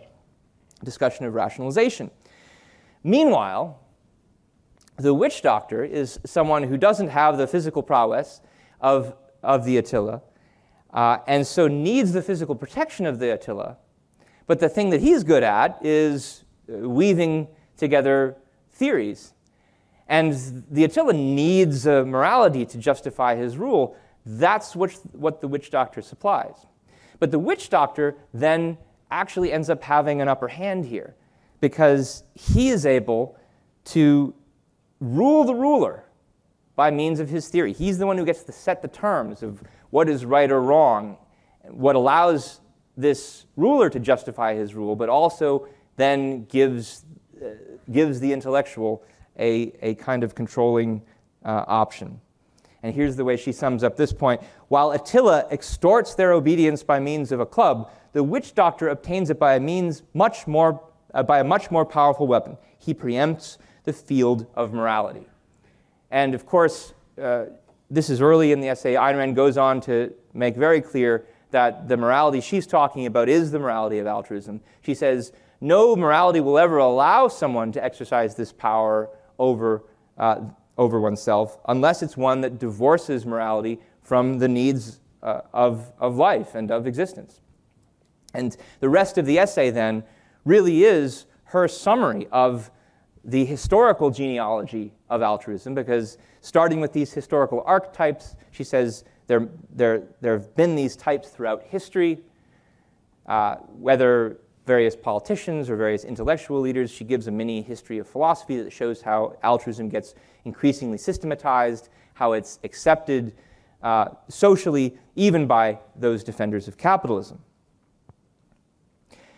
Speaker 2: discussion of rationalization. Meanwhile, the witch doctor is someone who doesn't have the physical prowess of, of the Attila uh, and so needs the physical protection of the Attila. But the thing that he's good at is uh, weaving together theories. And the Attila needs a morality to justify his rule. That's what, what the witch doctor supplies. But the witch doctor then actually ends up having an upper hand here because he is able to rule the ruler by means of his theory. He's the one who gets to set the terms of what is right or wrong, what allows this ruler to justify his rule, but also then gives, uh, gives the intellectual a, a kind of controlling uh, option. And here's the way she sums up this point While Attila extorts their obedience by means of a club, the witch doctor obtains it by a means much more, uh, by a much more powerful weapon. He preempts the field of morality. And of course, uh, this is early in the essay. Ayn Rand goes on to make very clear that the morality she's talking about is the morality of altruism. She says, no morality will ever allow someone to exercise this power over, uh, over oneself unless it's one that divorces morality from the needs uh, of, of life and of existence. And the rest of the essay then really is her summary of the historical genealogy of altruism because starting with these historical archetypes, she says there, there, there have been these types throughout history, uh, whether various politicians or various intellectual leaders. She gives a mini history of philosophy that shows how altruism gets increasingly systematized, how it's accepted uh, socially, even by those defenders of capitalism.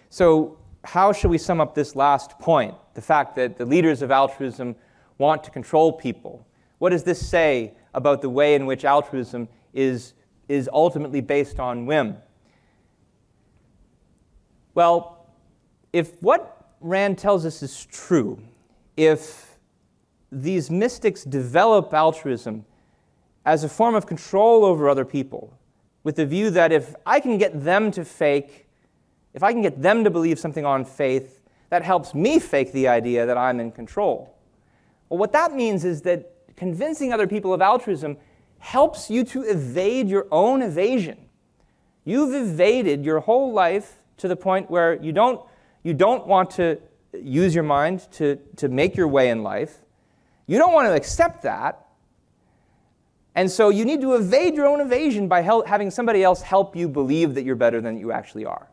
Speaker 2: So, how should we sum up this last point? The fact that the leaders of altruism want to control people. What does this say about the way in which altruism is, is ultimately based on whim? Well, if what Rand tells us is true, if these mystics develop altruism as a form of control over other people, with the view that if I can get them to fake, if I can get them to believe something on faith, that helps me fake the idea that I'm in control. Well, what that means is that convincing other people of altruism helps you to evade your own evasion. You've evaded your whole life to the point where you don't, you don't want to use your mind to, to make your way in life. You don't want to accept that. And so you need to evade your own evasion by hel- having somebody else help you believe that you're better than you actually are.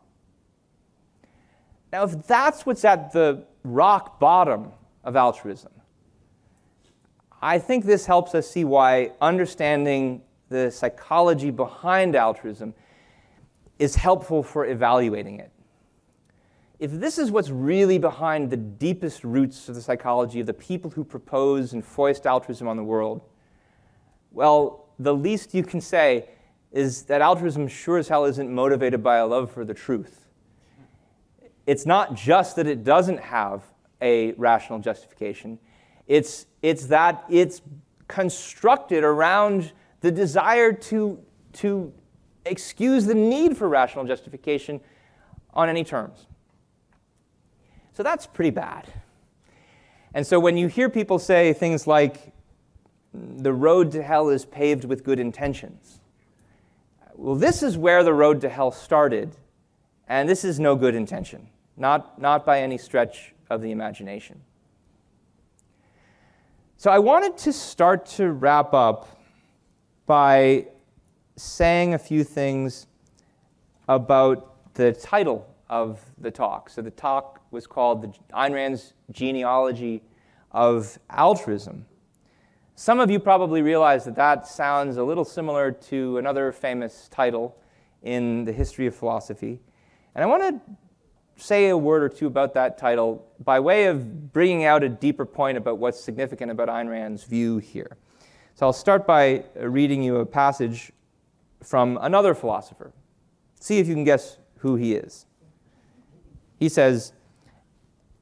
Speaker 2: Now, if that's what's at the rock bottom of altruism, I think this helps us see why understanding the psychology behind altruism is helpful for evaluating it. If this is what's really behind the deepest roots of the psychology of the people who propose and foist altruism on the world, well, the least you can say is that altruism sure as hell isn't motivated by a love for the truth. It's not just that it doesn't have a rational justification, it's, it's that it's constructed around the desire to, to excuse the need for rational justification on any terms. So that's pretty bad. And so when you hear people say things like, the road to hell is paved with good intentions, well, this is where the road to hell started, and this is no good intention, not, not by any stretch of the imagination. So I wanted to start to wrap up by saying a few things about the title of the talk. So the talk was called the Ayn Rand's Genealogy of Altruism. Some of you probably realize that that sounds a little similar to another famous title in the history of philosophy. And I want to say a word or two about that title by way of bringing out a deeper point about what's significant about Ayn Rand's view here. So I'll start by reading you a passage from another philosopher. See if you can guess who he is. He says,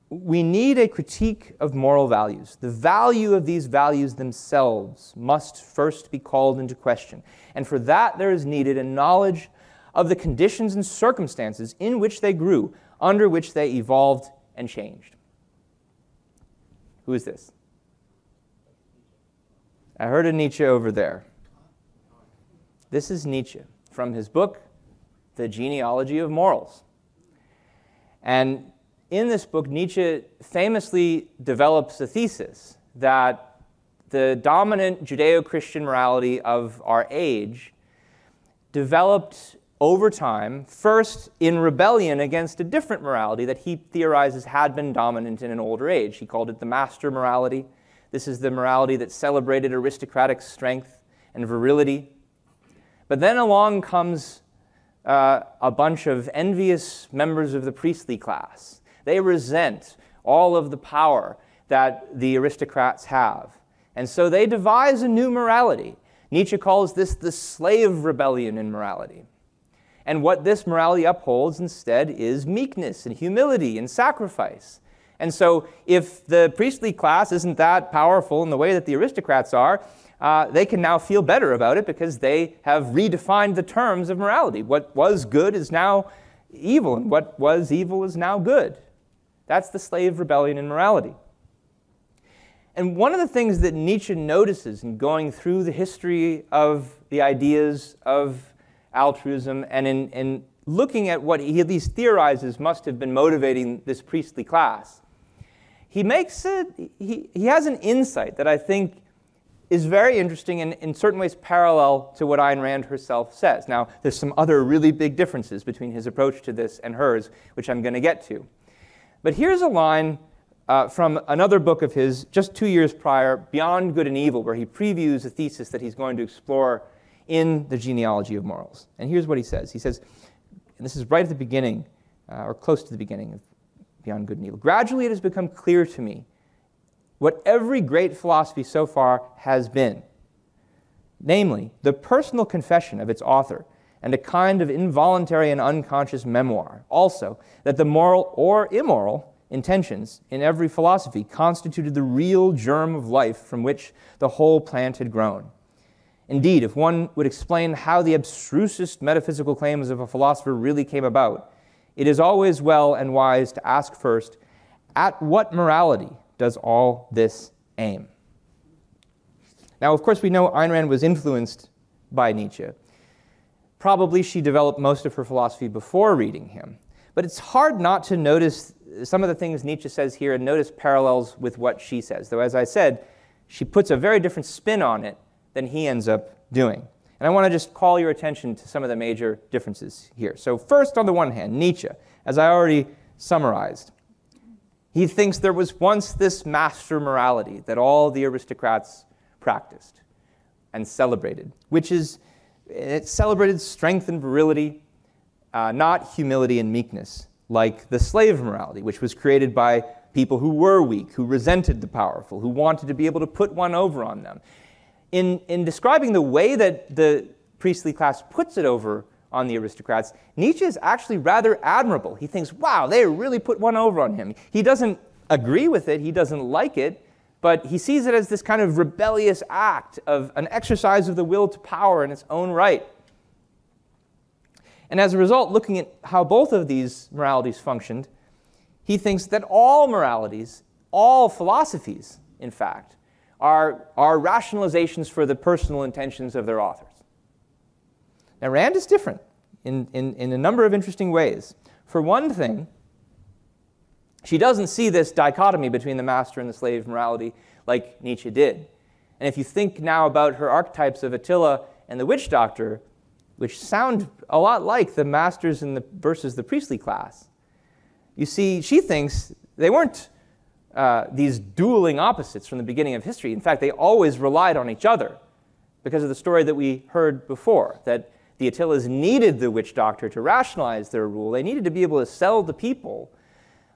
Speaker 2: We need a critique of moral values. The value of these values themselves must first be called into question. And for that, there is needed a knowledge of the conditions and circumstances in which they grew, under which they evolved and changed. Who is this? I heard a Nietzsche over there. This is Nietzsche from his book, The Genealogy of Morals. And in this book, Nietzsche famously develops a thesis that the dominant Judeo Christian morality of our age developed over time, first in rebellion against a different morality that he theorizes had been dominant in an older age. He called it the master morality. This is the morality that celebrated aristocratic strength and virility. But then along comes uh, a bunch of envious members of the priestly class. They resent all of the power that the aristocrats have. And so they devise a new morality Nietzsche calls this the slave rebellion in morality. And what this morality upholds instead is meekness and humility and sacrifice. And so, if the priestly class isn't that powerful in the way that the aristocrats are, uh, they can now feel better about it because they have redefined the terms of morality. What was good is now evil, and what was evil is now good. That's the slave rebellion in morality. And one of the things that Nietzsche notices in going through the history of the ideas of altruism and in, in looking at what he at least theorizes must have been motivating this priestly class, he makes it, he, he has an insight that I think is very interesting and in certain ways parallel to what Ayn Rand herself says. Now, there's some other really big differences between his approach to this and hers, which I'm going to get to. But here's a line uh, from another book of his just two years prior, Beyond Good and Evil, where he previews a thesis that he's going to explore in the genealogy of morals. And here's what he says He says, and this is right at the beginning, uh, or close to the beginning of Beyond Good and Evil. Gradually, it has become clear to me what every great philosophy so far has been namely, the personal confession of its author and a kind of involuntary and unconscious memoir. Also, that the moral or immoral intentions in every philosophy constituted the real germ of life from which the whole plant had grown. Indeed, if one would explain how the abstrusest metaphysical claims of a philosopher really came about, it is always well and wise to ask first at what morality does all this aim? Now, of course, we know Ayn Rand was influenced by Nietzsche. Probably she developed most of her philosophy before reading him. But it's hard not to notice some of the things Nietzsche says here and notice parallels with what she says. Though, as I said, she puts a very different spin on it than he ends up doing. And I want to just call your attention to some of the major differences here. So, first, on the one hand, Nietzsche, as I already summarized, he thinks there was once this master morality that all the aristocrats practiced and celebrated, which is it celebrated strength and virility, uh, not humility and meekness like the slave morality, which was created by people who were weak, who resented the powerful, who wanted to be able to put one over on them. In, in describing the way that the priestly class puts it over on the aristocrats, Nietzsche is actually rather admirable. He thinks, wow, they really put one over on him. He doesn't agree with it, he doesn't like it, but he sees it as this kind of rebellious act of an exercise of the will to power in its own right. And as a result, looking at how both of these moralities functioned, he thinks that all moralities, all philosophies, in fact, are, are rationalizations for the personal intentions of their authors. Now, Rand is different in, in, in a number of interesting ways. For one thing, she doesn't see this dichotomy between the master and the slave morality like Nietzsche did. And if you think now about her archetypes of Attila and the witch doctor, which sound a lot like the masters the, versus the priestly class. You see, she thinks they weren't uh, these dueling opposites from the beginning of history. In fact, they always relied on each other because of the story that we heard before that the Attilas needed the witch doctor to rationalize their rule. They needed to be able to sell the people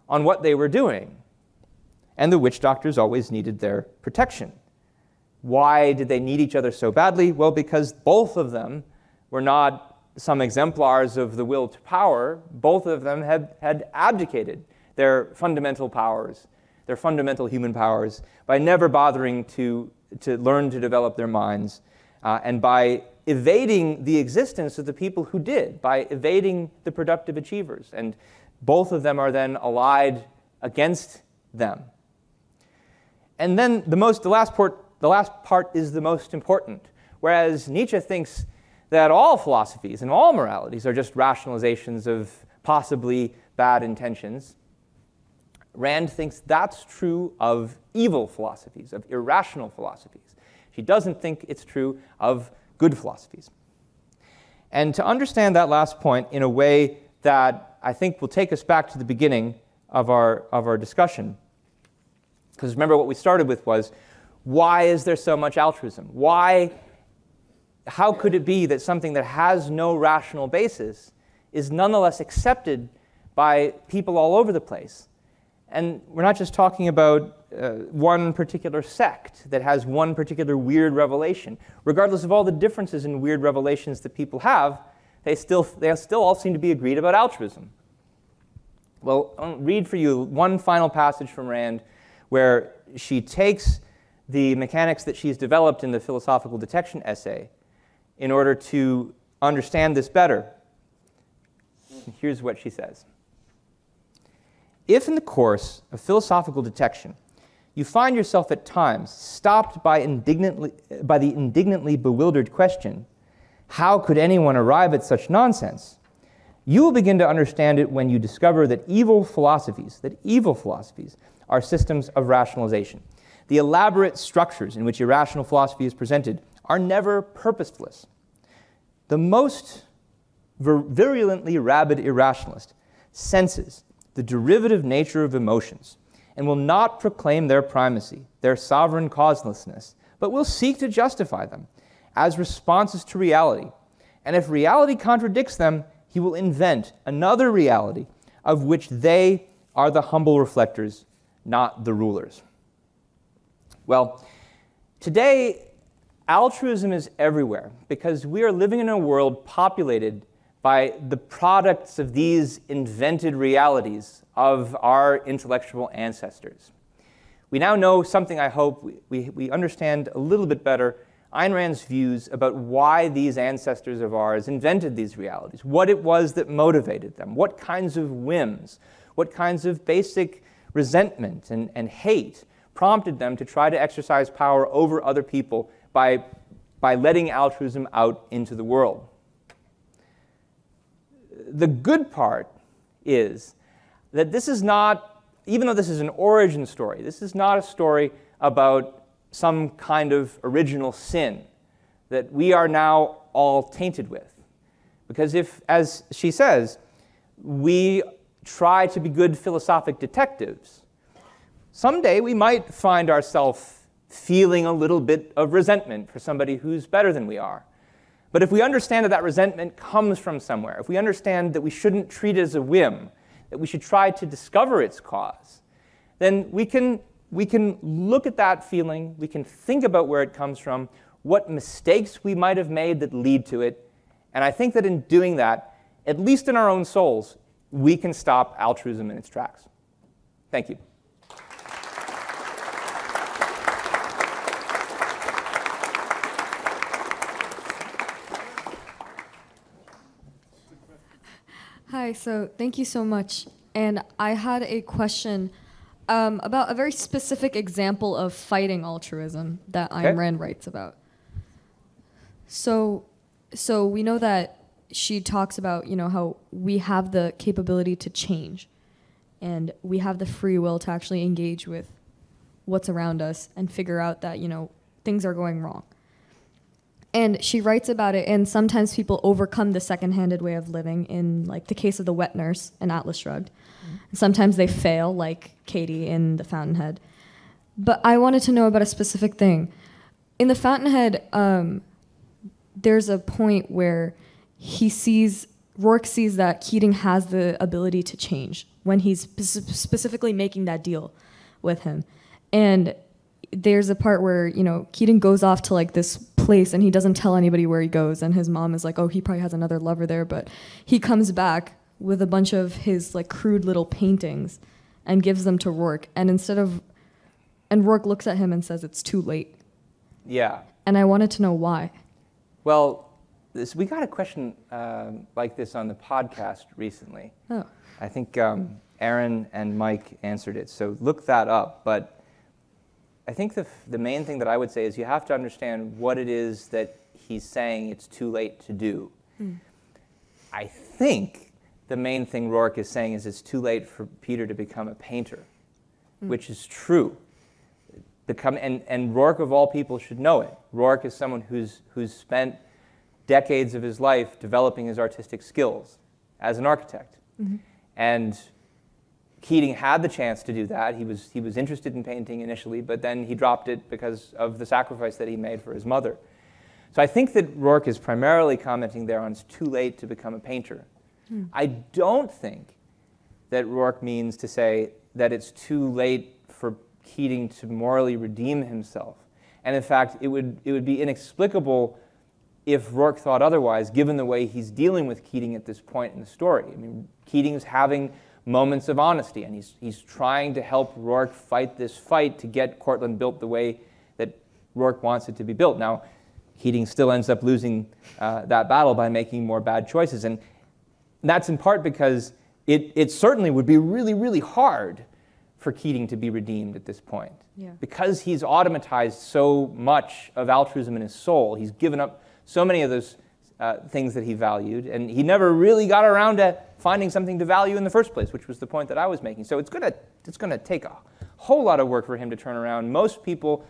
Speaker 2: on what they were doing. And the witch doctors always needed their protection. Why did they need each other so badly? Well, because both of them were not some exemplars of the will to power. Both of them had, had abdicated their fundamental powers, their fundamental human powers, by never bothering to, to learn to develop their minds, uh, and by evading the existence of the people who did, by evading the productive achievers. And both of them are then allied against them. And then the most, the last part, the last part is the most important. Whereas Nietzsche thinks that all philosophies and all moralities are just rationalizations of possibly bad intentions. Rand thinks that's true of evil philosophies, of irrational philosophies. She doesn't think it's true of good philosophies. And to understand that last point in a way that I think will take us back to the beginning of our, of our discussion, because remember what we started with was why is there so much altruism? Why how could it be that something that has no rational basis is nonetheless accepted by people all over the place? And we're not just talking about uh, one particular sect that has one particular weird revelation. Regardless of all the differences in weird revelations that people have, they still, they still all seem to be agreed about altruism. Well, I'll read for you one final passage from Rand where she takes the mechanics that she's developed in the philosophical detection essay in order to understand this better. Here's what she says If in the course of philosophical detection you find yourself at times stopped by, indignantly, by the indignantly bewildered question, How could anyone arrive at such nonsense? You will begin to understand it when you discover that evil philosophies, that evil philosophies, are systems of rationalization. The elaborate structures in which irrational philosophy is presented are never purposeless. The most vir- virulently rabid irrationalist senses the derivative nature of emotions and will not proclaim their primacy, their sovereign causelessness, but will seek to justify them as responses to reality. And if reality contradicts them, he will invent another reality of which they are the humble reflectors, not the rulers. Well, today, altruism is everywhere because we are living in a world populated by the products of these invented realities of our intellectual ancestors. We now know something, I hope, we, we, we, understand a little bit better Ayn Rand's views about why these ancestors of ours invented these realities, what it was that motivated them, what kinds of whims, what kinds of basic resentment and, and hate prompted them to try to exercise power over other people by, by letting altruism out into the world the good part is that this is not, even though this is an origin story, this is not a story about some kind of original sin that we are now all tainted with. Because if, as she says, we try to be good philosophic detectives, someday we might find ourselves feeling a little bit of resentment for somebody who's better than we are. But if we understand that that resentment comes from somewhere, if we understand that we shouldn't treat it as a whim, that we should try to discover its cause, then we can, we can look at that feeling, we can think about where it comes from, what mistakes we might have made that lead to it. And I think that in doing that, at least in our own souls, we can stop altruism in its tracks. Thank you.
Speaker 3: Hi, so thank you so much. And I had a question um, about a very specific example of fighting altruism that okay. Ayn Rand writes about. So, so we know that she talks about you know how we have the capability to change, and we have the free will to actually engage with what's around us and figure out that you know things are going wrong and she writes about it and sometimes people overcome the second-handed way of living in like the case of the wet nurse in atlas shrugged. Mm-hmm. sometimes they fail like katie in the fountainhead. But i wanted to know about a specific thing. In the fountainhead um, there's a point where he sees Roark sees that keating has the ability to change when he's spe- specifically making that deal with him. And there's a part where you know Keating goes off to like this place and he doesn't tell anybody where he goes. And his mom is like oh he probably has another lover there. But he comes back with a bunch of his like crude little paintings and gives them to Roark and instead of and Roark looks at him and says it's too late.
Speaker 2: Yeah.
Speaker 3: And i wanted to know why.
Speaker 2: Well this, we got a question um, like this on the podcast recently.
Speaker 3: Oh.
Speaker 2: I think um, aaron and mike answered it. So look that up. But I think the, the main thing that I would say is you have to understand what it is that he's saying it's too late to do. Mm. I think the main thing Roark is saying is it's too late for Peter to become a painter, mm. which is true. Become, and, and Roark, of all people, should know it. Roark is someone who's, who's spent decades of his life developing his artistic skills as an architect. Mm-hmm. And Keating had the chance to do that. He was, he was interested in painting initially, but then he dropped it because of the sacrifice that he made for his mother. So I think that Roark is primarily commenting there on it's too late to become a painter. Hmm. I don't think that Roark means to say that it's too late for Keating to morally redeem himself. And in fact, it would, it would be inexplicable if Roark thought otherwise, given the way he's dealing with Keating at this point in the story. I mean, Keating's having moments of honesty, and he's, he's trying to help Roark fight this fight to get Cortlandt built the way that Roark wants it to be built. Now, Keating still ends up losing uh, that battle by making more bad choices. And that's in part because it, it certainly would be really, really hard for Keating to be redeemed at this point.
Speaker 3: Yeah.
Speaker 2: Because he's automatized so much of altruism in his soul, he's given up so many of those uh, things that he valued, and he never really got around to finding something to value in the first place, which was the point that I was making. So it's gonna, it's gonna take a whole lot of work for him to turn around. Most people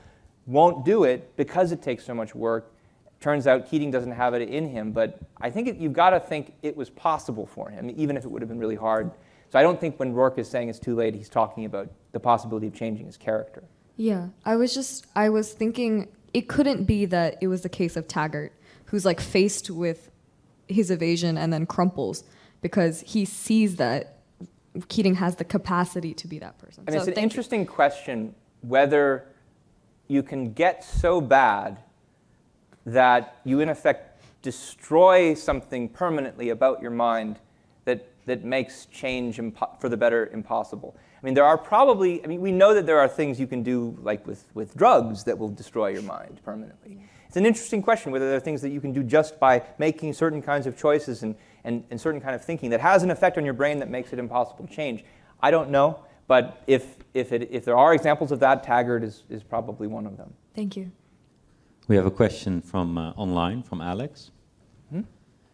Speaker 2: won't do it because it takes so much work Turns out Keating doesn't have it in him, but I think it, you've got to think it was possible for him, even if it would have been really hard. So I don't think when Roark is saying it's too late, he's talking about the possibility of changing his character.
Speaker 3: Yeah, I was just, I was thinking it couldn't be that it was the case of Taggart, who's like faced with his evasion and then crumples because he sees that Keating has the capacity to be that person.
Speaker 2: And so it's an interesting you. question whether you can get so bad that you, in effect, destroy something permanently about your mind that, that makes change impo- for the better impossible. I mean, there are probably, I mean, we know that there are things you can do, like with, with drugs, that will destroy your mind permanently. It's an interesting question whether there are things that you can do just by making certain kinds of choices and, and, and certain kind of thinking that has an effect on your brain that makes it impossible to change. I don't know, but if, if, it, if there are examples of that, Taggart is, is probably one of them.
Speaker 3: Thank you.
Speaker 4: We have a question from uh, online from Alex. Hmm?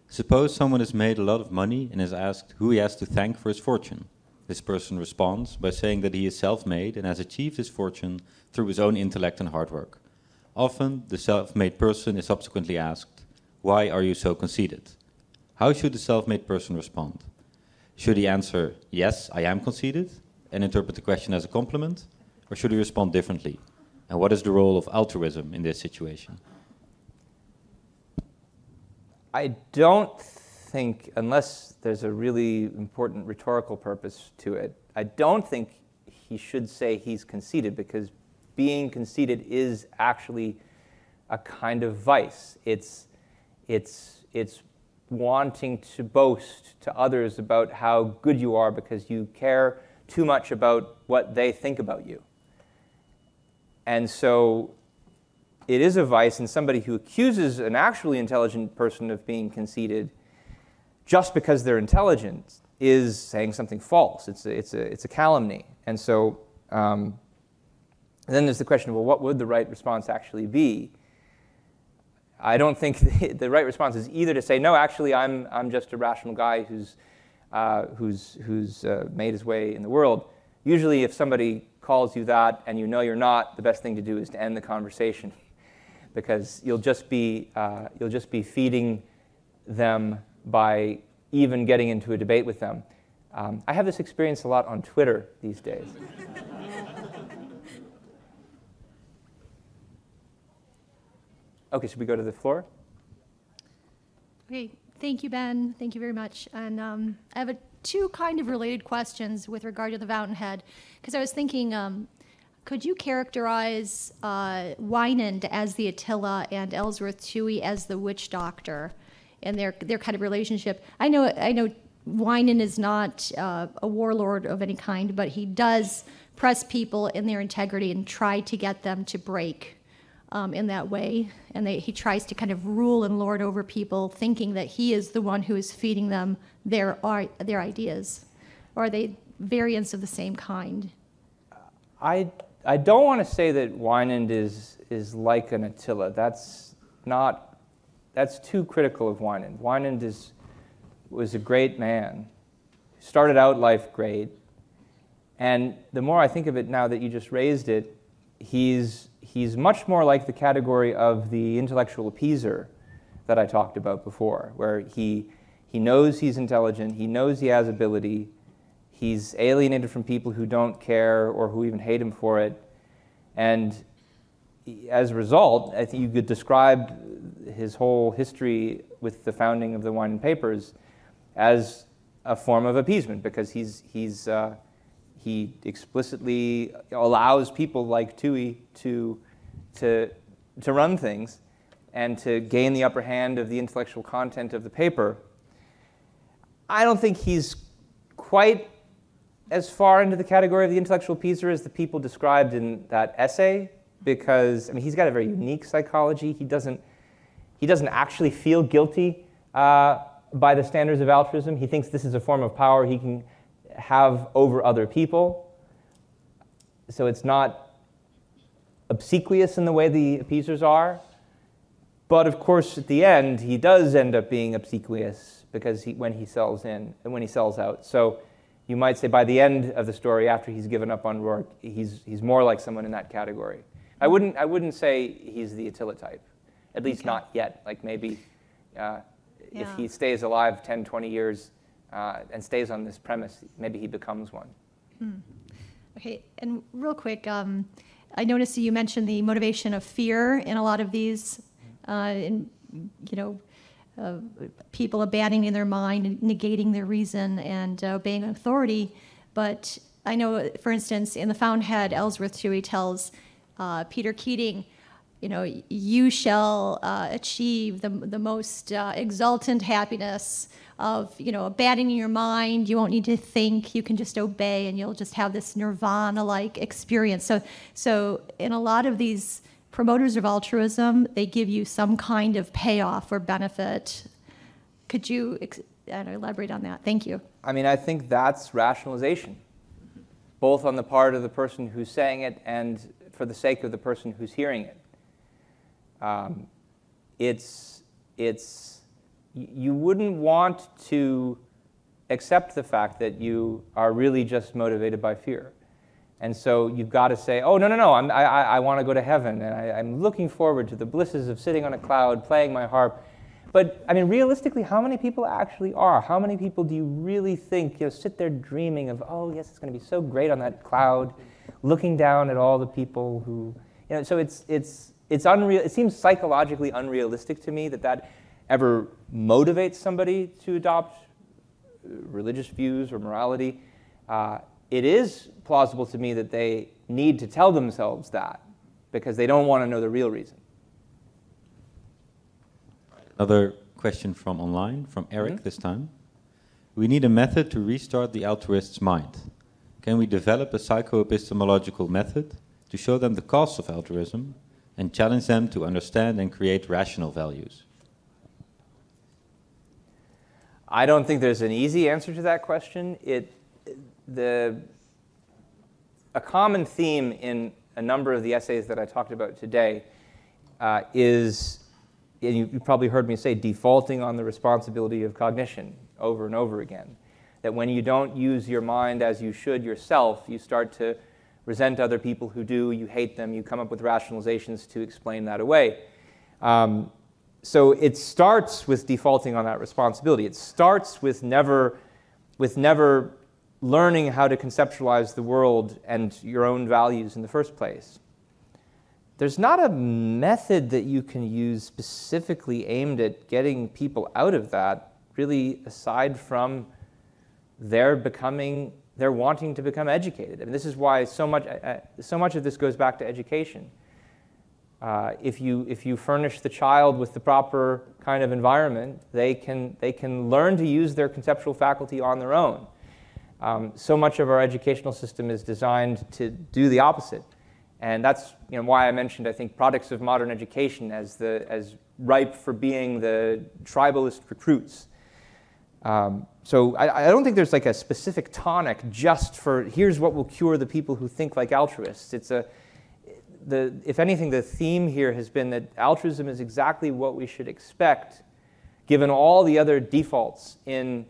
Speaker 4: Suppose someone has made a lot of money and is asked who he has to thank for his fortune. This person responds by saying that he is self made and has achieved his fortune through his own intellect and hard work. Often, the self made person is subsequently asked, Why are you so conceited? How should the self made person respond? Should he answer, Yes, I am conceited, and interpret the question as a compliment? Or should he respond differently? And what is the role of altruism in this situation?
Speaker 2: I don't think, unless there's a really important rhetorical purpose to it, I don't think he should say he's conceited because being conceited is actually a kind of vice. It's, it's, it's wanting to boast to others about how good you are because you care too much about what they think about you. And so it is a vice, and somebody who accuses an actually intelligent person of being conceited just because they're intelligent is saying something false. It's a, it's a, it's a calumny. And so um, then there's the question of, well, what would the right response actually be? I don't think *laughs* the, the right response is either to say, no, actually, I'm, I'm just a rational guy who's, uh, who's, who's uh, made his way in the world. Usually, if somebody calls you that and you know you're not, the best thing to do is to end the conversation *laughs* because you'll just be, uh, you'll just be feeding them by even getting into a debate with them. Um, I have this experience a lot on Twitter these days. *laughs* okay, should we go to the floor?
Speaker 5: Okay, thank you, Ben. Thank you very much. And um, I have a two kind of related questions with regard to the Fountainhead, because I was thinking, um, could you characterize uh, Wynand as the Attila and Ellsworth Toohey as the witch doctor, and their their kind of relationship? I know I know Wynand is not uh, a warlord of any kind, but he does press people in their integrity and try to get them to break um, in that way. And they, he tries to kind of rule and lord over people, thinking that he is the one who is feeding them their, their ideas. Or are they variants of the same kind?
Speaker 2: I, I don't want to say that Wynand is, is like an Attila. That's not, that's too critical of Wynand. Wynand is, was a great man, started out life great. And the more I think of it now that you just raised it, he's he's much more like the category of the intellectual appeaser that I talked about before, where he, he knows he's intelligent, he knows he has ability, he's alienated from people who don't care or who even hate him for it. And as a result, I think you could describe his whole history with the founding of the Wynand Papers as a form of appeasement because he's, he's, uh, he explicitly allows people like Toohey to, to, to run things and to gain the upper hand of the intellectual content of the paper. I don't think he's quite as far into the category of the intellectual peaser as the people described in that essay, because I mean, he's got a very unique psychology. He doesn't, he doesn't actually feel guilty uh, by the standards of altruism. He thinks this is a form of power he can have over other people. So it's not obsequious in the way the appeasers are. But of course, at the end, he does end up being obsequious because he, when he sells in and when he sells out. So you might say by the end of the story, after he's given up on Roark, he's, he's more like someone in that category. I wouldn't, I wouldn't say he's the Attila type, at least
Speaker 5: Okay.
Speaker 2: not yet. Like maybe uh, if he stays alive 10, 20 years uh, and stays on this premise, maybe he becomes one.
Speaker 5: Okay, and real quick, um, I noticed you mentioned the motivation of fear in a lot of these, uh, in, you know, uh, people abandoning their mind, negating their reason, and uh, obeying authority. But I know, for instance, in the Fountainhead, Ellsworth Toohey tells uh, Peter Keating, you know, you shall uh, achieve the, the most uh, exultant happiness of, you know, abandoning your mind. You won't need to think. You can just obey, and you'll just have this nirvana-like experience. So, so in a lot of these promoters of altruism, they give you some kind of payoff or benefit. Could you elaborate on that? Thank you.
Speaker 2: I mean, I think that's rationalization, both on the part of the person who's saying it and for the sake of the person who's hearing it. Um, it's, it's, you wouldn't want to accept the fact that you are really just motivated by fear. And so you've got to say, oh, no, no, no, I'm, I, I, want to go to heaven, and I, I'm looking forward to the blisses of sitting on a cloud, playing my harp. But I mean, realistically, how many people actually are? How many people do you really think you know, sit there dreaming of, oh, yes, it's going to be so great on that cloud, looking down at all the people who, you know, so it's, it's, it's unreal. It seems psychologically unrealistic to me that that ever motivates somebody to adopt uh, religious views or morality. Uh, it is plausible to me that they need to tell themselves that because they don't want to know the real reason.
Speaker 4: Another question from online, from Eric
Speaker 2: Mhm.
Speaker 4: this time. We need a method to restart the altruist's mind. Can we develop a psychoepistemological method to show them the costs of altruism and challenge them to understand and create rational values?
Speaker 2: I don't think there's an easy answer to that question. It, the, a common theme in a number of the essays that I talked about today uh, is, and you, you probably heard me say, defaulting on the responsibility of cognition over and over again. That when you don't use your mind as you should yourself, you start to resent other people who do, you hate them, you come up with rationalizations to explain that away. Um, so it starts with defaulting on that responsibility. It starts with never, with never learning how to conceptualize the world and your own values in the first place. There's not a method that you can use specifically aimed at getting people out of that, really, aside from their becoming, their wanting to become educated. I mean, this is why so much, uh, uh, so much of this goes back to education. Uh, if, you, if you furnish the child with the proper kind of environment, they can, they can learn to use their conceptual faculty on their own. Um, so much of our educational system is designed to do the opposite. And that's you know, why I mentioned, I think, products of modern education as, the, as ripe for being the tribalist recruits. Um, so I, I don't think there's like a specific tonic just for here's what will cure the people who think like altruists. It's a, the, if anything, the theme here has been that altruism is exactly what we should expect, given all the other defaults in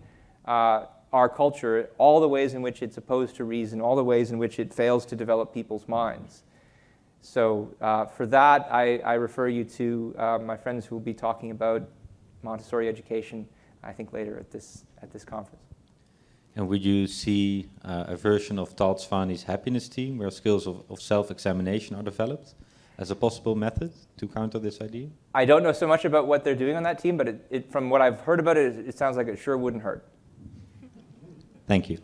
Speaker 2: uh, our culture, all the ways in which it's opposed to reason, all the ways in which it fails to develop people's minds. So uh, for that, I, I refer you to uh, my friends who will be talking about Montessori education, I think later at this, at this conference.
Speaker 4: And would you see uh, a version of Tal Tsfany's happiness team where skills of, of self-examination are developed as a possible method to counter this idea?
Speaker 2: I don't know so much about what they're doing on that team, but it, it, from what I've heard about it, it sounds like it sure wouldn't hurt.
Speaker 4: Thank you.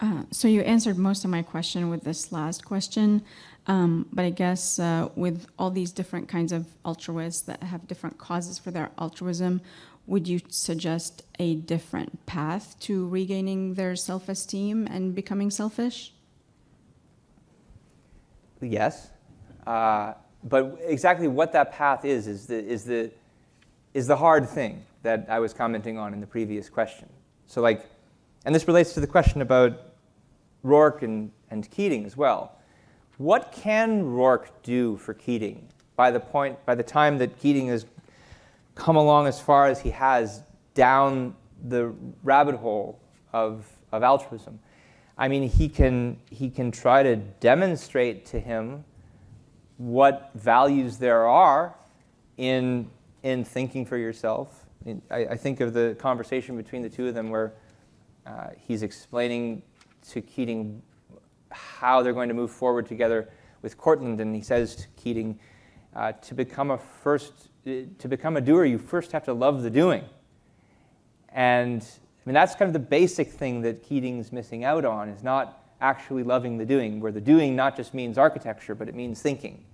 Speaker 6: Uh, so you answered most of my question with this last question, um, but I guess uh, with all these different kinds of altruists that have different causes for their altruism, would you suggest a different path to regaining their self-esteem and becoming selfish?
Speaker 2: Yes, uh, but exactly what that path is is the, is the is the hard thing that I was commenting on in the previous question. So like, and this relates to the question about Roark and, and Keating as well. What can Roark do for Keating by the point by the time that Keating has come along as far as he has down the rabbit hole of, of altruism? I mean, he can, he can try to demonstrate to him what values there are in, in thinking for yourself. I, I think of the conversation between the two of them where uh, he's explaining to Keating how they're going to move forward together with Cortlandt, and he says to Keating, uh, to become a first, to become a doer, you first have to love the doing. And I mean, that's kind of the basic thing that Keating's missing out on, is not actually loving the doing, where the doing not just means architecture, but it means thinking.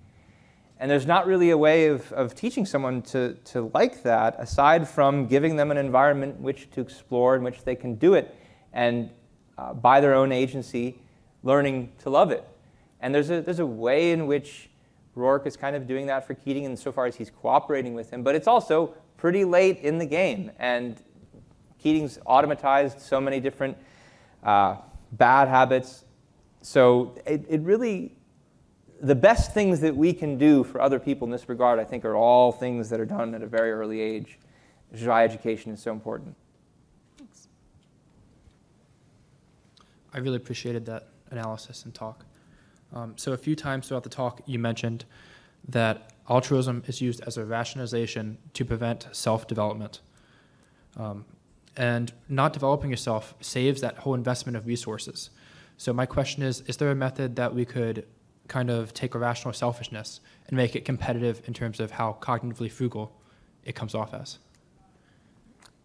Speaker 2: And there's not really a way of, of teaching someone to, to like that aside from giving them an environment in which to explore, in which they can do it, and uh, by their own agency, learning to love it. And there's a, there's a way in which Roark is kind of doing that for Keating insofar as he's cooperating with him, but it's also pretty late in the game. And Keating's automatized so many different uh, bad habits. So it, it really, the best things that we can do for other people in this regard, I think, are all things that are done at a very early age, which is why education is so important.
Speaker 6: Thanks.
Speaker 7: I really appreciated that analysis and talk. Um, so a few times throughout the talk, you mentioned that altruism is used as a rationalization to prevent self-development. Um, and not developing yourself saves that whole investment of resources. So my question is, is there a method that we could kind of take irrational selfishness and make it competitive in terms of how cognitively frugal it comes off as?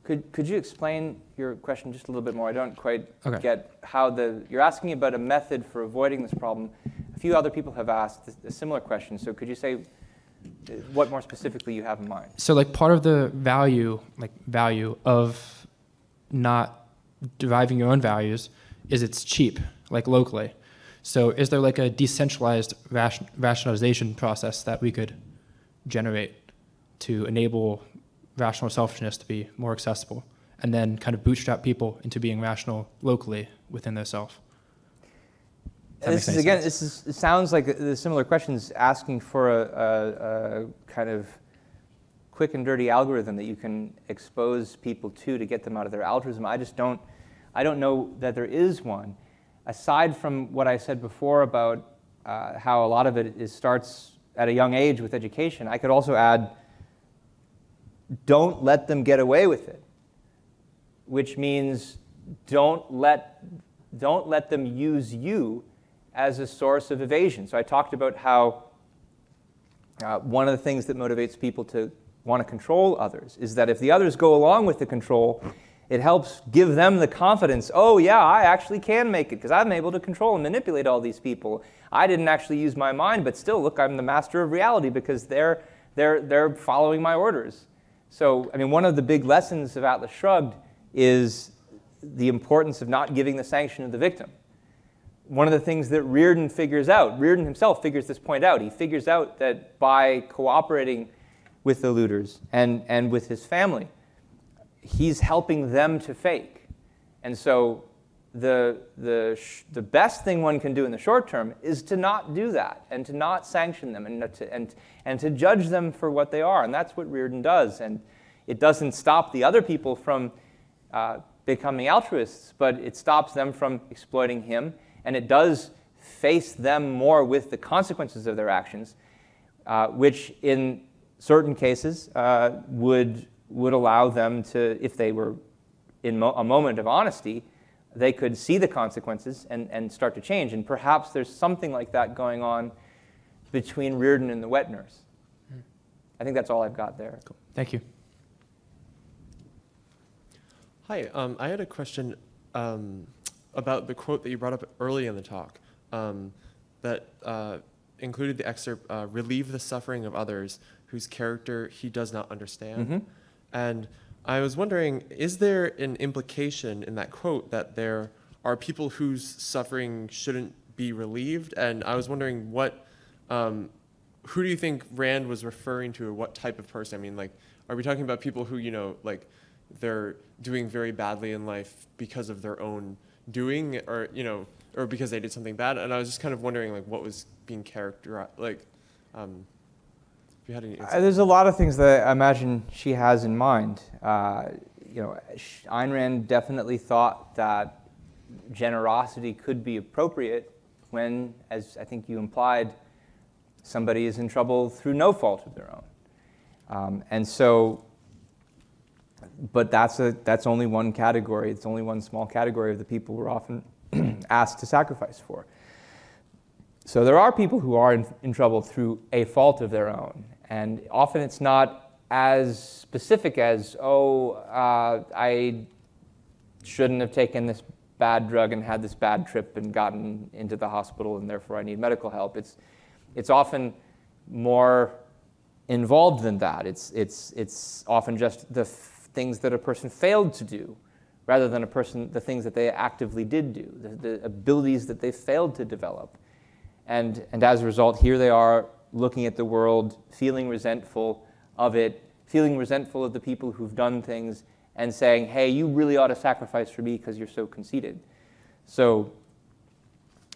Speaker 2: Could, could you explain your question just a little bit more? I don't quite
Speaker 7: Okay.
Speaker 2: get how the, you're asking about a method for avoiding this problem. A few other people have asked a similar question, so could you say uh, what more specifically you have in mind?
Speaker 7: So like part of the value, like value of not deriving your own values is it's cheap, like locally. So is there like a decentralized ration- rationalization process that we could generate to enable rational selfishness to be more accessible and then kind of bootstrap people into being rational locally within their self?
Speaker 2: This is again.
Speaker 7: sense.
Speaker 2: This is, it sounds like the similar questions asking for a, a, a kind of quick and dirty algorithm that you can expose people to to get them out of their altruism. I just don't, I don't know that there is one. Aside from what I said before about uh, how a lot of it is, starts at a young age with education, I could also add don't let them get away with it, which means don't let, don't let them use you as a source of evasion. So I talked about how uh, one of the things that motivates people to want to control others is that if the others go along with the control, it helps give them the confidence oh, yeah, I actually can make it because I'm able to control and manipulate all these people. I didn't actually use my mind, but still, look, I'm the master of reality because they're, they're, they're following my orders. So, I mean, one of the big lessons of Atlas Shrugged is the importance of not giving the sanction of the victim. One of the things that Rearden figures out, Rearden himself figures this point out. He figures out that by cooperating with the looters and, and with his family. He's helping them to fake. And so the, the, sh- the best thing one can do in the short term is to not do that and to not sanction them and to, and, and to judge them for what they are. And that's what Rearden does. And it doesn't stop the other people from uh, becoming altruists, but it stops them from exploiting him. And it does face them more with the consequences of their actions, uh, which in certain cases uh, would, would allow them to, if they were in mo- a moment of honesty, they could see the consequences and, and start to change. And perhaps there's something like that going on between Rearden and the wet nurse. I think that's all I've got there.
Speaker 7: Cool. Thank you.
Speaker 8: Hi, um, I had a question. Um, about the quote that you brought up early in the talk um, that uh, included the excerpt uh, relieve the suffering of others whose character he does not understand.
Speaker 2: Mhm.
Speaker 8: And I was wondering, is there an implication in that quote that there are people whose suffering shouldn't be relieved? And I was wondering what, um, who do you think Rand was referring to, or what type of person? I mean, like, are we talking about people who, you know, like, they're doing very badly in life because of their own doing, or you know, or because they did something bad? And I was just kind of wondering, like, what was being characterized, like, um, if you had any.
Speaker 2: Uh, there's a lot of things that I imagine she has in mind. Uh, you know, Ayn Rand definitely thought that generosity could be appropriate when, as I think you implied, somebody is in trouble through no fault of their own. Um, and so, but that's, a, that's only one category. It's only one small category of the people we're often *clears throat* asked to sacrifice for. So there are people who are in, in trouble through a fault of their own. And often it's not as specific as, oh, uh, I shouldn't have taken this bad drug and had this bad trip and gotten into the hospital and therefore I need medical help. It's, it's often more involved than that. It's, it's, it's often just the things that a person failed to do rather than a person, the things that they actively did do, the, the abilities that they failed to develop. And, and as a result, here they are looking at the world, feeling resentful of it, feeling resentful of the people who've done things, and saying, hey, you really ought to sacrifice for me because you're so conceited. So,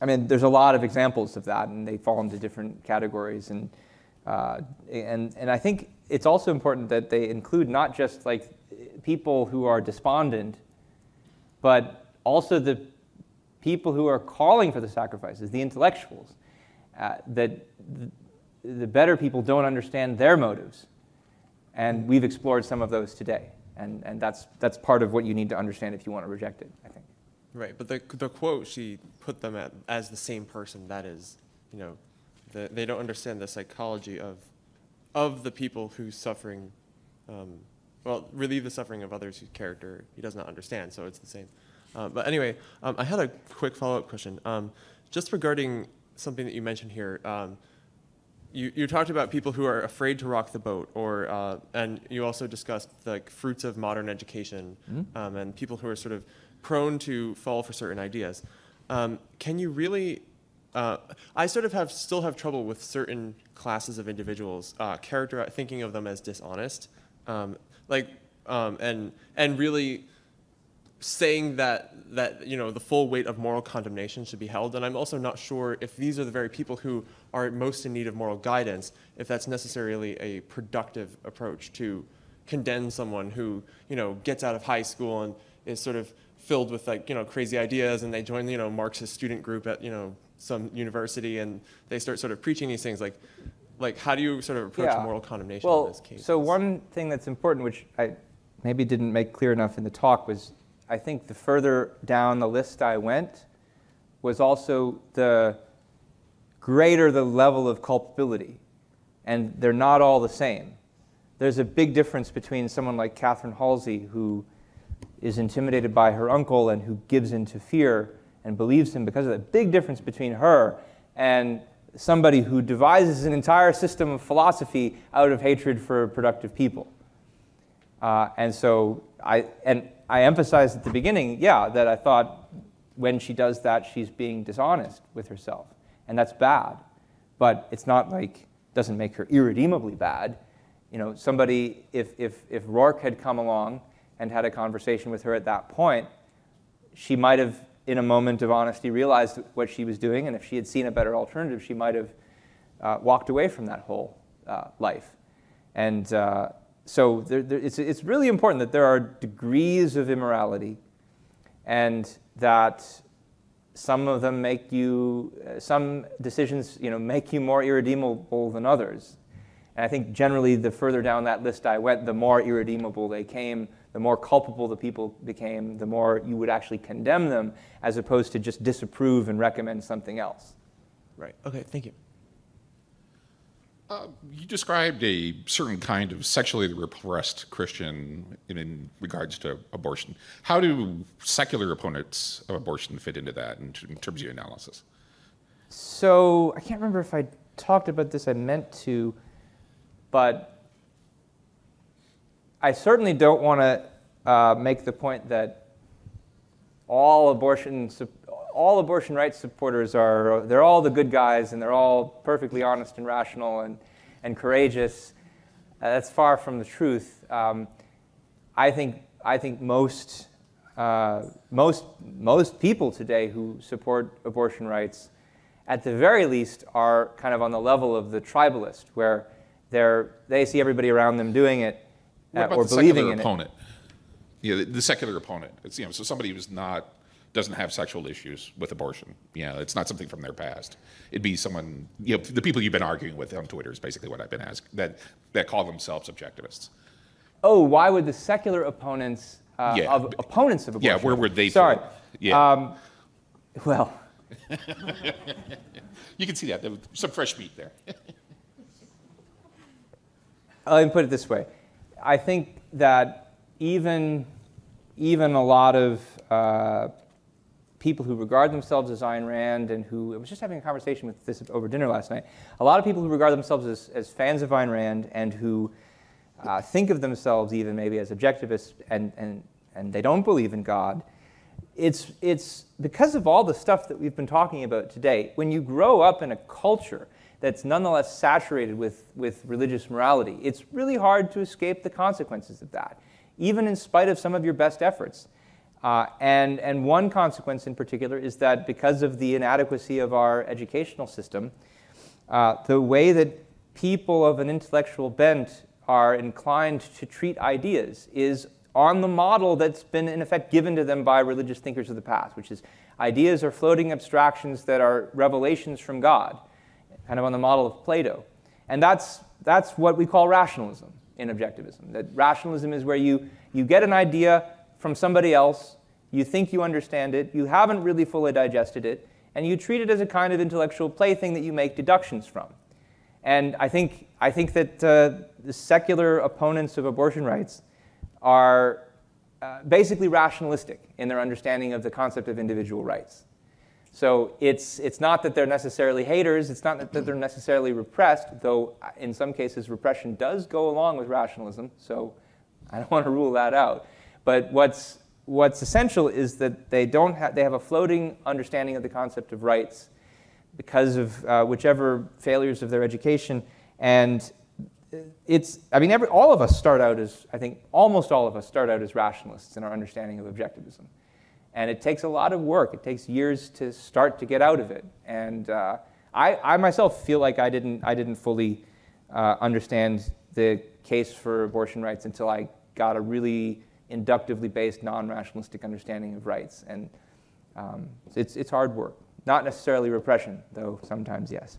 Speaker 2: I mean, there's a lot of examples of that, and they fall into different categories. And, uh, and, and I think it's also important that they include not just like people who are despondent, but also the people who are calling for the sacrifices, the intellectuals. Uh, that the, better people don't understand their motives. And we've explored some of those today. And, and that's, that's part of what you need to understand if you want to reject it, I think.
Speaker 8: Right, but the, the quote, she put them at, as the same person. That is, you know, the, they don't understand the psychology of, of the people whose suffering, um, well, relieve the suffering of others whose character he does not understand, so it's the same. Uh, but anyway, um, I had a quick follow-up question. Um, just regarding something that you mentioned here, um, you, you talked about people who are afraid to rock the boat, or uh, and you also discussed the fruits of modern education, um, and people who are sort of prone to fall for certain ideas. Um, can you really? Uh, I sort of have still have trouble with certain classes of individuals, uh, character thinking of them as dishonest, um, like um, and and really saying that that you know the full weight of moral condemnation should be held. And i'm also not sure if these are the very people who are most in need of moral guidance if that's necessarily a productive approach to condemn someone who you know gets out of high school and is sort of filled with like you know crazy ideas and they join you know marxist student group at you know some university and they start sort of preaching these things. Like like how do you sort of approach
Speaker 2: Yeah.
Speaker 8: moral condemnation
Speaker 2: Well,
Speaker 8: in this case
Speaker 2: so one thing that's important, which I maybe didn't make clear enough in the talk, was I think the further down the list I went was also the greater the level of culpability. And they're not all the same. There's a big difference between someone like Catherine Halsey, who is intimidated by her uncle and who gives into fear and believes him because of that. Big difference between her and somebody who devises an entire system of philosophy out of hatred for productive people. Uh, and so I, and I emphasized at the beginning, yeah, that I thought when she does that, she's being dishonest with herself. And that's bad. But it's not like, doesn't make her irredeemably bad. You know, somebody, if, if, if Roark had come along and had a conversation with her at that point, she might have, in a moment of honesty, realized what she was doing. And if she had seen a better alternative, she might have uh, walked away from that whole uh, life. And uh, so there, there, it's, it's really important that there are degrees of immorality and that some of them make you, uh, some decisions, you know, make you more irredeemable than others. And I think generally the further down that list I went, the more irredeemable they came, the more culpable the people became, the more you would actually condemn them as opposed to just disapprove and recommend something else.
Speaker 8: right okay thank you
Speaker 9: Uh, you described a certain kind of sexually repressed Christian in, in, regards to abortion. How do secular opponents of abortion fit into that in, in, terms of your analysis?
Speaker 2: So I can't remember if I talked about this. I meant to, but I certainly don't want to uh, make the point that all abortion all abortion rights supporters are, they're all the good guys and they're all perfectly honest and rational and, and courageous. Uh, that's far from the truth. Um, I think, I think most, uh, most, most people today who support abortion rights, at the very least, are kind of on the level of the tribalist, where they see everybody around them doing it
Speaker 9: uh,
Speaker 2: or believing in
Speaker 9: opponent?
Speaker 2: it.
Speaker 9: Yeah, the, the secular opponent. It's, you know, so somebody who's not doesn't have sexual issues with abortion. You know, it's not something from their past. It'd be someone, you know, the people you've been arguing with on Twitter is basically what I've been asked that, that call themselves objectivists.
Speaker 2: Oh, why would the secular opponents uh,
Speaker 9: yeah.
Speaker 2: of opponents of abortion?
Speaker 9: Yeah, where were they?
Speaker 2: Sorry.
Speaker 9: Yeah.
Speaker 2: Um, well. *laughs*
Speaker 9: you can see that. There was some fresh meat there.
Speaker 2: Let me put it this way. I think that even, even a lot of uh, people who regard themselves as Ayn Rand and who, I was just having a conversation with this over dinner last night, a lot of people who regard themselves as, as fans of Ayn Rand and who uh, think of themselves even maybe as objectivists and, and, and they don't believe in God, it's, it's because of all the stuff that we've been talking about today. When you grow up in a culture that's nonetheless saturated with, with religious morality, it's really hard to escape the consequences of that, even in spite of some of your best efforts. Uh, and, and one consequence in particular is that because of the inadequacy of our educational system, uh, the way that people of an intellectual bent are inclined to treat ideas is on the model that's been, in effect, given to them by religious thinkers of the past, which is ideas are floating abstractions that are revelations from God, kind of on the model of Plato. And that's, that's what we call rationalism in objectivism. That rationalism is where you, you get an idea from somebody else, you think you understand it, you haven't really fully digested it, and you treat it as a kind of intellectual plaything that you make deductions from. And I think, I think that uh, the secular opponents of abortion rights are uh, basically rationalistic in their understanding of the concept of individual rights. So it's, it's not that they're necessarily haters, it's not that they're necessarily repressed, though uh, in some cases repression does go along with rationalism, so I don't *laughs* want to rule that out. But what's, what's essential is that they, don't ha- they have a floating understanding of the concept of rights because of uh, whichever failures of their education. And it's, I mean, every, all of us start out as, I think almost all of us start out as rationalists in our understanding of objectivism. And it takes a lot of work. It takes years to start to get out of it. And uh, I, I myself feel like I didn't, I didn't fully uh, understand the case for abortion rights until I got a really inductively based, non-rationalistic understanding of rights. And um, it's, it's hard work. Not necessarily repression, though sometimes yes.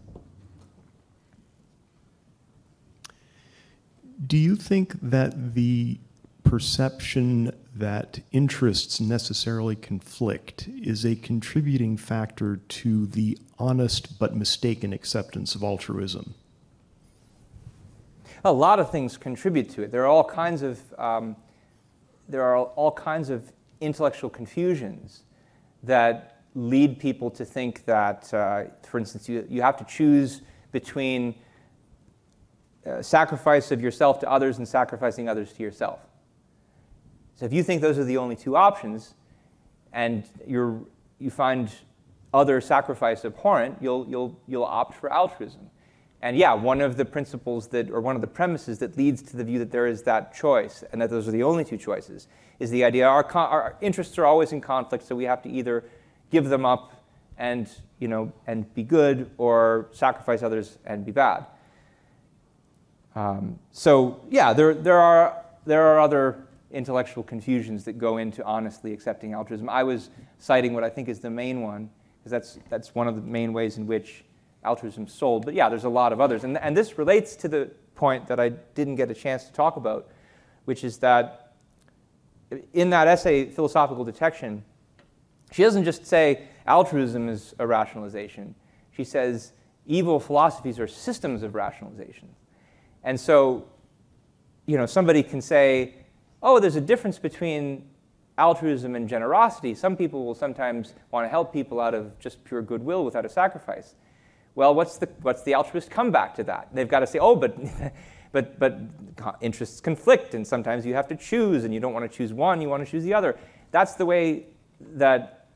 Speaker 10: Do you think that the perception that interests necessarily conflict is a contributing factor to the honest but mistaken acceptance of altruism?
Speaker 2: A lot of things contribute to it. There are all kinds of um, there are all kinds of intellectual confusions that lead people to think that, uh, for instance, you, you have to choose between uh, sacrifice of yourself to others and sacrificing others to yourself. So if you think those are the only two options, and you're, you find other sacrifice abhorrent, you'll, you'll, you'll opt for altruism. And yeah, one of the principles that, or one of the premises that leads to the view that there is that choice and that those are the only two choices is the idea our, our interests are always in conflict, so we have to either give them up and, you know, and be good or sacrifice others and be bad. Um, so yeah, there, there, are, there are other intellectual confusions that go into honestly accepting altruism. I was citing what I think is the main one, because that's, that's one of the main ways in which altruism sold. But yeah, there's a lot of others. And, and this relates to the point that I didn't get a chance to talk about, which is that in that essay, Philosophical Detection, she doesn't just say altruism is a rationalization. She says evil philosophies are systems of rationalization. And so, you know, somebody can say, oh, there's a difference between altruism and generosity. Some people will sometimes want to help people out of just pure goodwill without a sacrifice. Well, what's the, what's the altruist comeback to that? They've got to say, oh, but, *laughs* but, but interests conflict, and sometimes you have to choose, and you don't want to choose one, you want to choose the other. That's the way that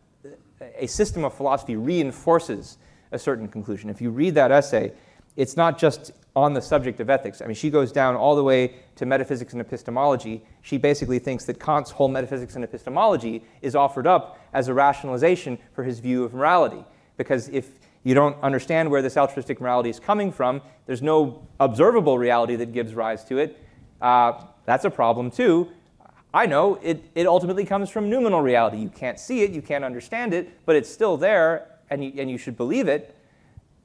Speaker 2: a system of philosophy reinforces a certain conclusion. If you read that essay, it's not just on the subject of ethics. I mean, she goes down all the way to metaphysics and epistemology. She basically thinks that Kant's whole metaphysics and epistemology is offered up as a rationalization for his view of morality. Because if you don't understand where this altruistic morality is coming from, there's no observable reality that gives rise to it. Uh, that's a problem too. I know it, it ultimately comes from noumenal reality. You can't see it, you can't understand it, but it's still there, and you, and you should believe it.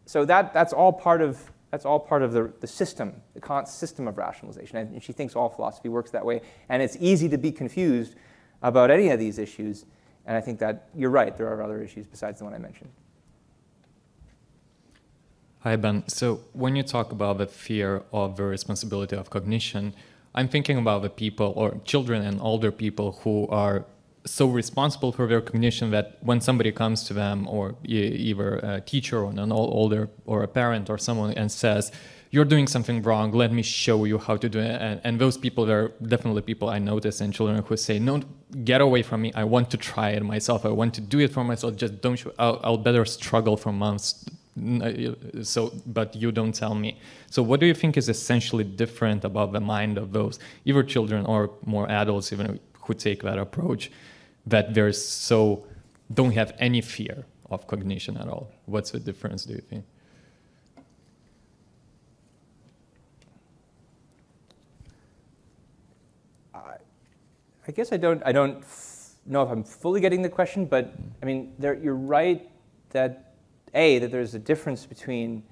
Speaker 2: So that, that's all part of that's all part of the, the system, the Kant system of rationalization. And she thinks all philosophy works that way. And it's easy to be confused about any of these issues. And I think that you're right, there are other issues besides the one I mentioned.
Speaker 11: Hi, Ben. So when you talk about the fear of the responsibility of cognition, I'm thinking about the people or children and older people who are so responsible for their cognition that when somebody comes to them or either a teacher or an older or a parent or someone and says you're doing something wrong. Let me show you how to do it. And, and those people are definitely people i notice in children who say no get away from me. I want to try it myself. I want to do it for myself. Just don't show, I'll, I'll better struggle for months. Uh, so but you don't tell me. So what do you think is essentially different about the mind of those either children or more adults even who take that approach that there's so don't have any fear of cognition at all. What's the difference, do you think?
Speaker 2: I guess I don't, I don't know if I'm fully getting the question, but I mean, there, you're right that, A, that there's a difference between,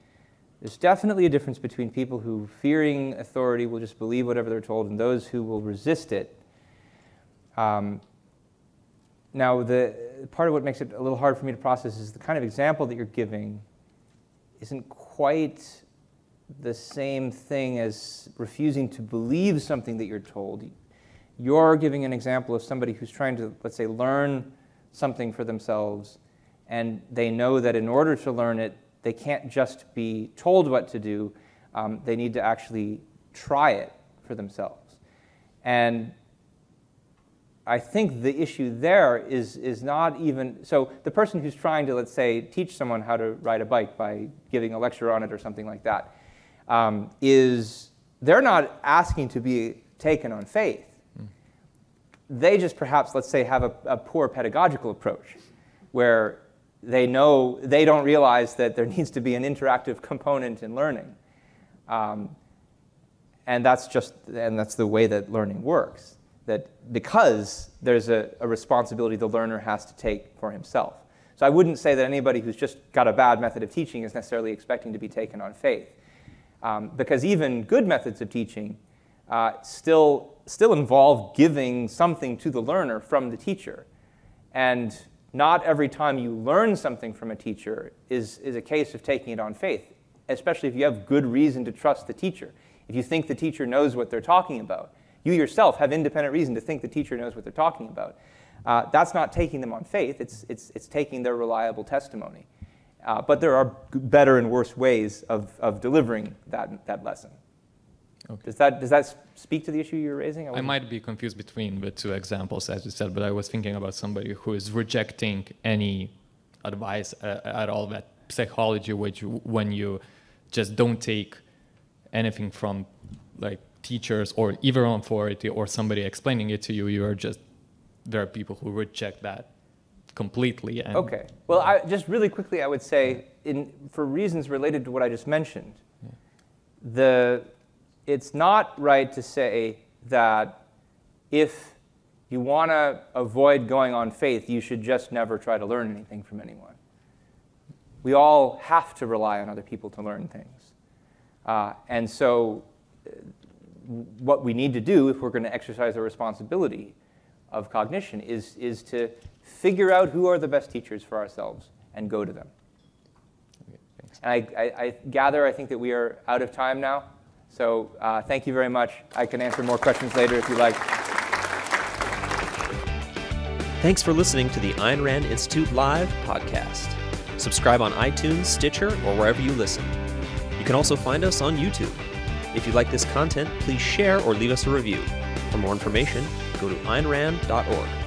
Speaker 2: there's definitely a difference between people who, fearing authority, will just believe whatever they're told, and those who will resist it. Um, now, the part of what makes it a little hard for me to process is the kind of example that you're giving isn't quite the same thing as refusing to believe something that you're told. You're giving an example of somebody who's trying to, let's say, learn something for themselves, and they know that in order to learn it, they can't just be told what to do, um, they need to actually try it for themselves. And I think the issue there is, is not even so the person who's trying to, let's say, teach someone how to ride a bike by giving a lecture on it or something like that, um, is they're not asking to be taken on faith. Mm. They just perhaps, let's say, have a, a poor pedagogical approach where they know they don't realize that there needs to be an interactive component in learning. Um, and that's just and that's the way that learning works that because there's a, a, responsibility the learner has to take for himself. So I wouldn't say that anybody who's just got a bad method of teaching is necessarily expecting to be taken on faith. Um, because even good methods of teaching uh, still, still involve giving something to the learner from the teacher. And not every time you learn something from a teacher is, is a case of taking it on faith, especially if you have good reason to trust the teacher. If you think the teacher knows what they're talking about, you yourself have independent reason to think the teacher knows what they're talking about. Uh, that's not taking them on faith, it's, it's, it's taking their reliable testimony. Uh, but there are better and worse ways of, of delivering that, that lesson. Okay. Does, that, does that speak to the issue you're raising?
Speaker 11: I, I might be confused between the two examples, as you said, but I was thinking about somebody who is rejecting any advice uh, at all that psychology, which when you just don't take anything from like teachers or either authority or somebody explaining it to you, you are just there are people who reject that completely.
Speaker 2: And okay. Well, I, just really quickly, I would say, in, for reasons related to what I just mentioned, yeah. the it's not right to say that if you want to avoid going on faith, you should just never try to learn anything from anyone. We all have to rely on other people to learn things. Uh, and so what we need to do if we're going to exercise our responsibility of cognition is, is to figure out who are the best teachers for ourselves and go to them. And I, I, I gather, I think that we are out of time now. So uh, thank you very much. I can answer more questions later if you like.
Speaker 1: Thanks for listening to the Ayn Rand Institute Live podcast. Subscribe on iTunes, Stitcher, or wherever you listen. You can also find us on YouTube. If you like this content, please share or leave us a review. For more information, go to aynrand.org.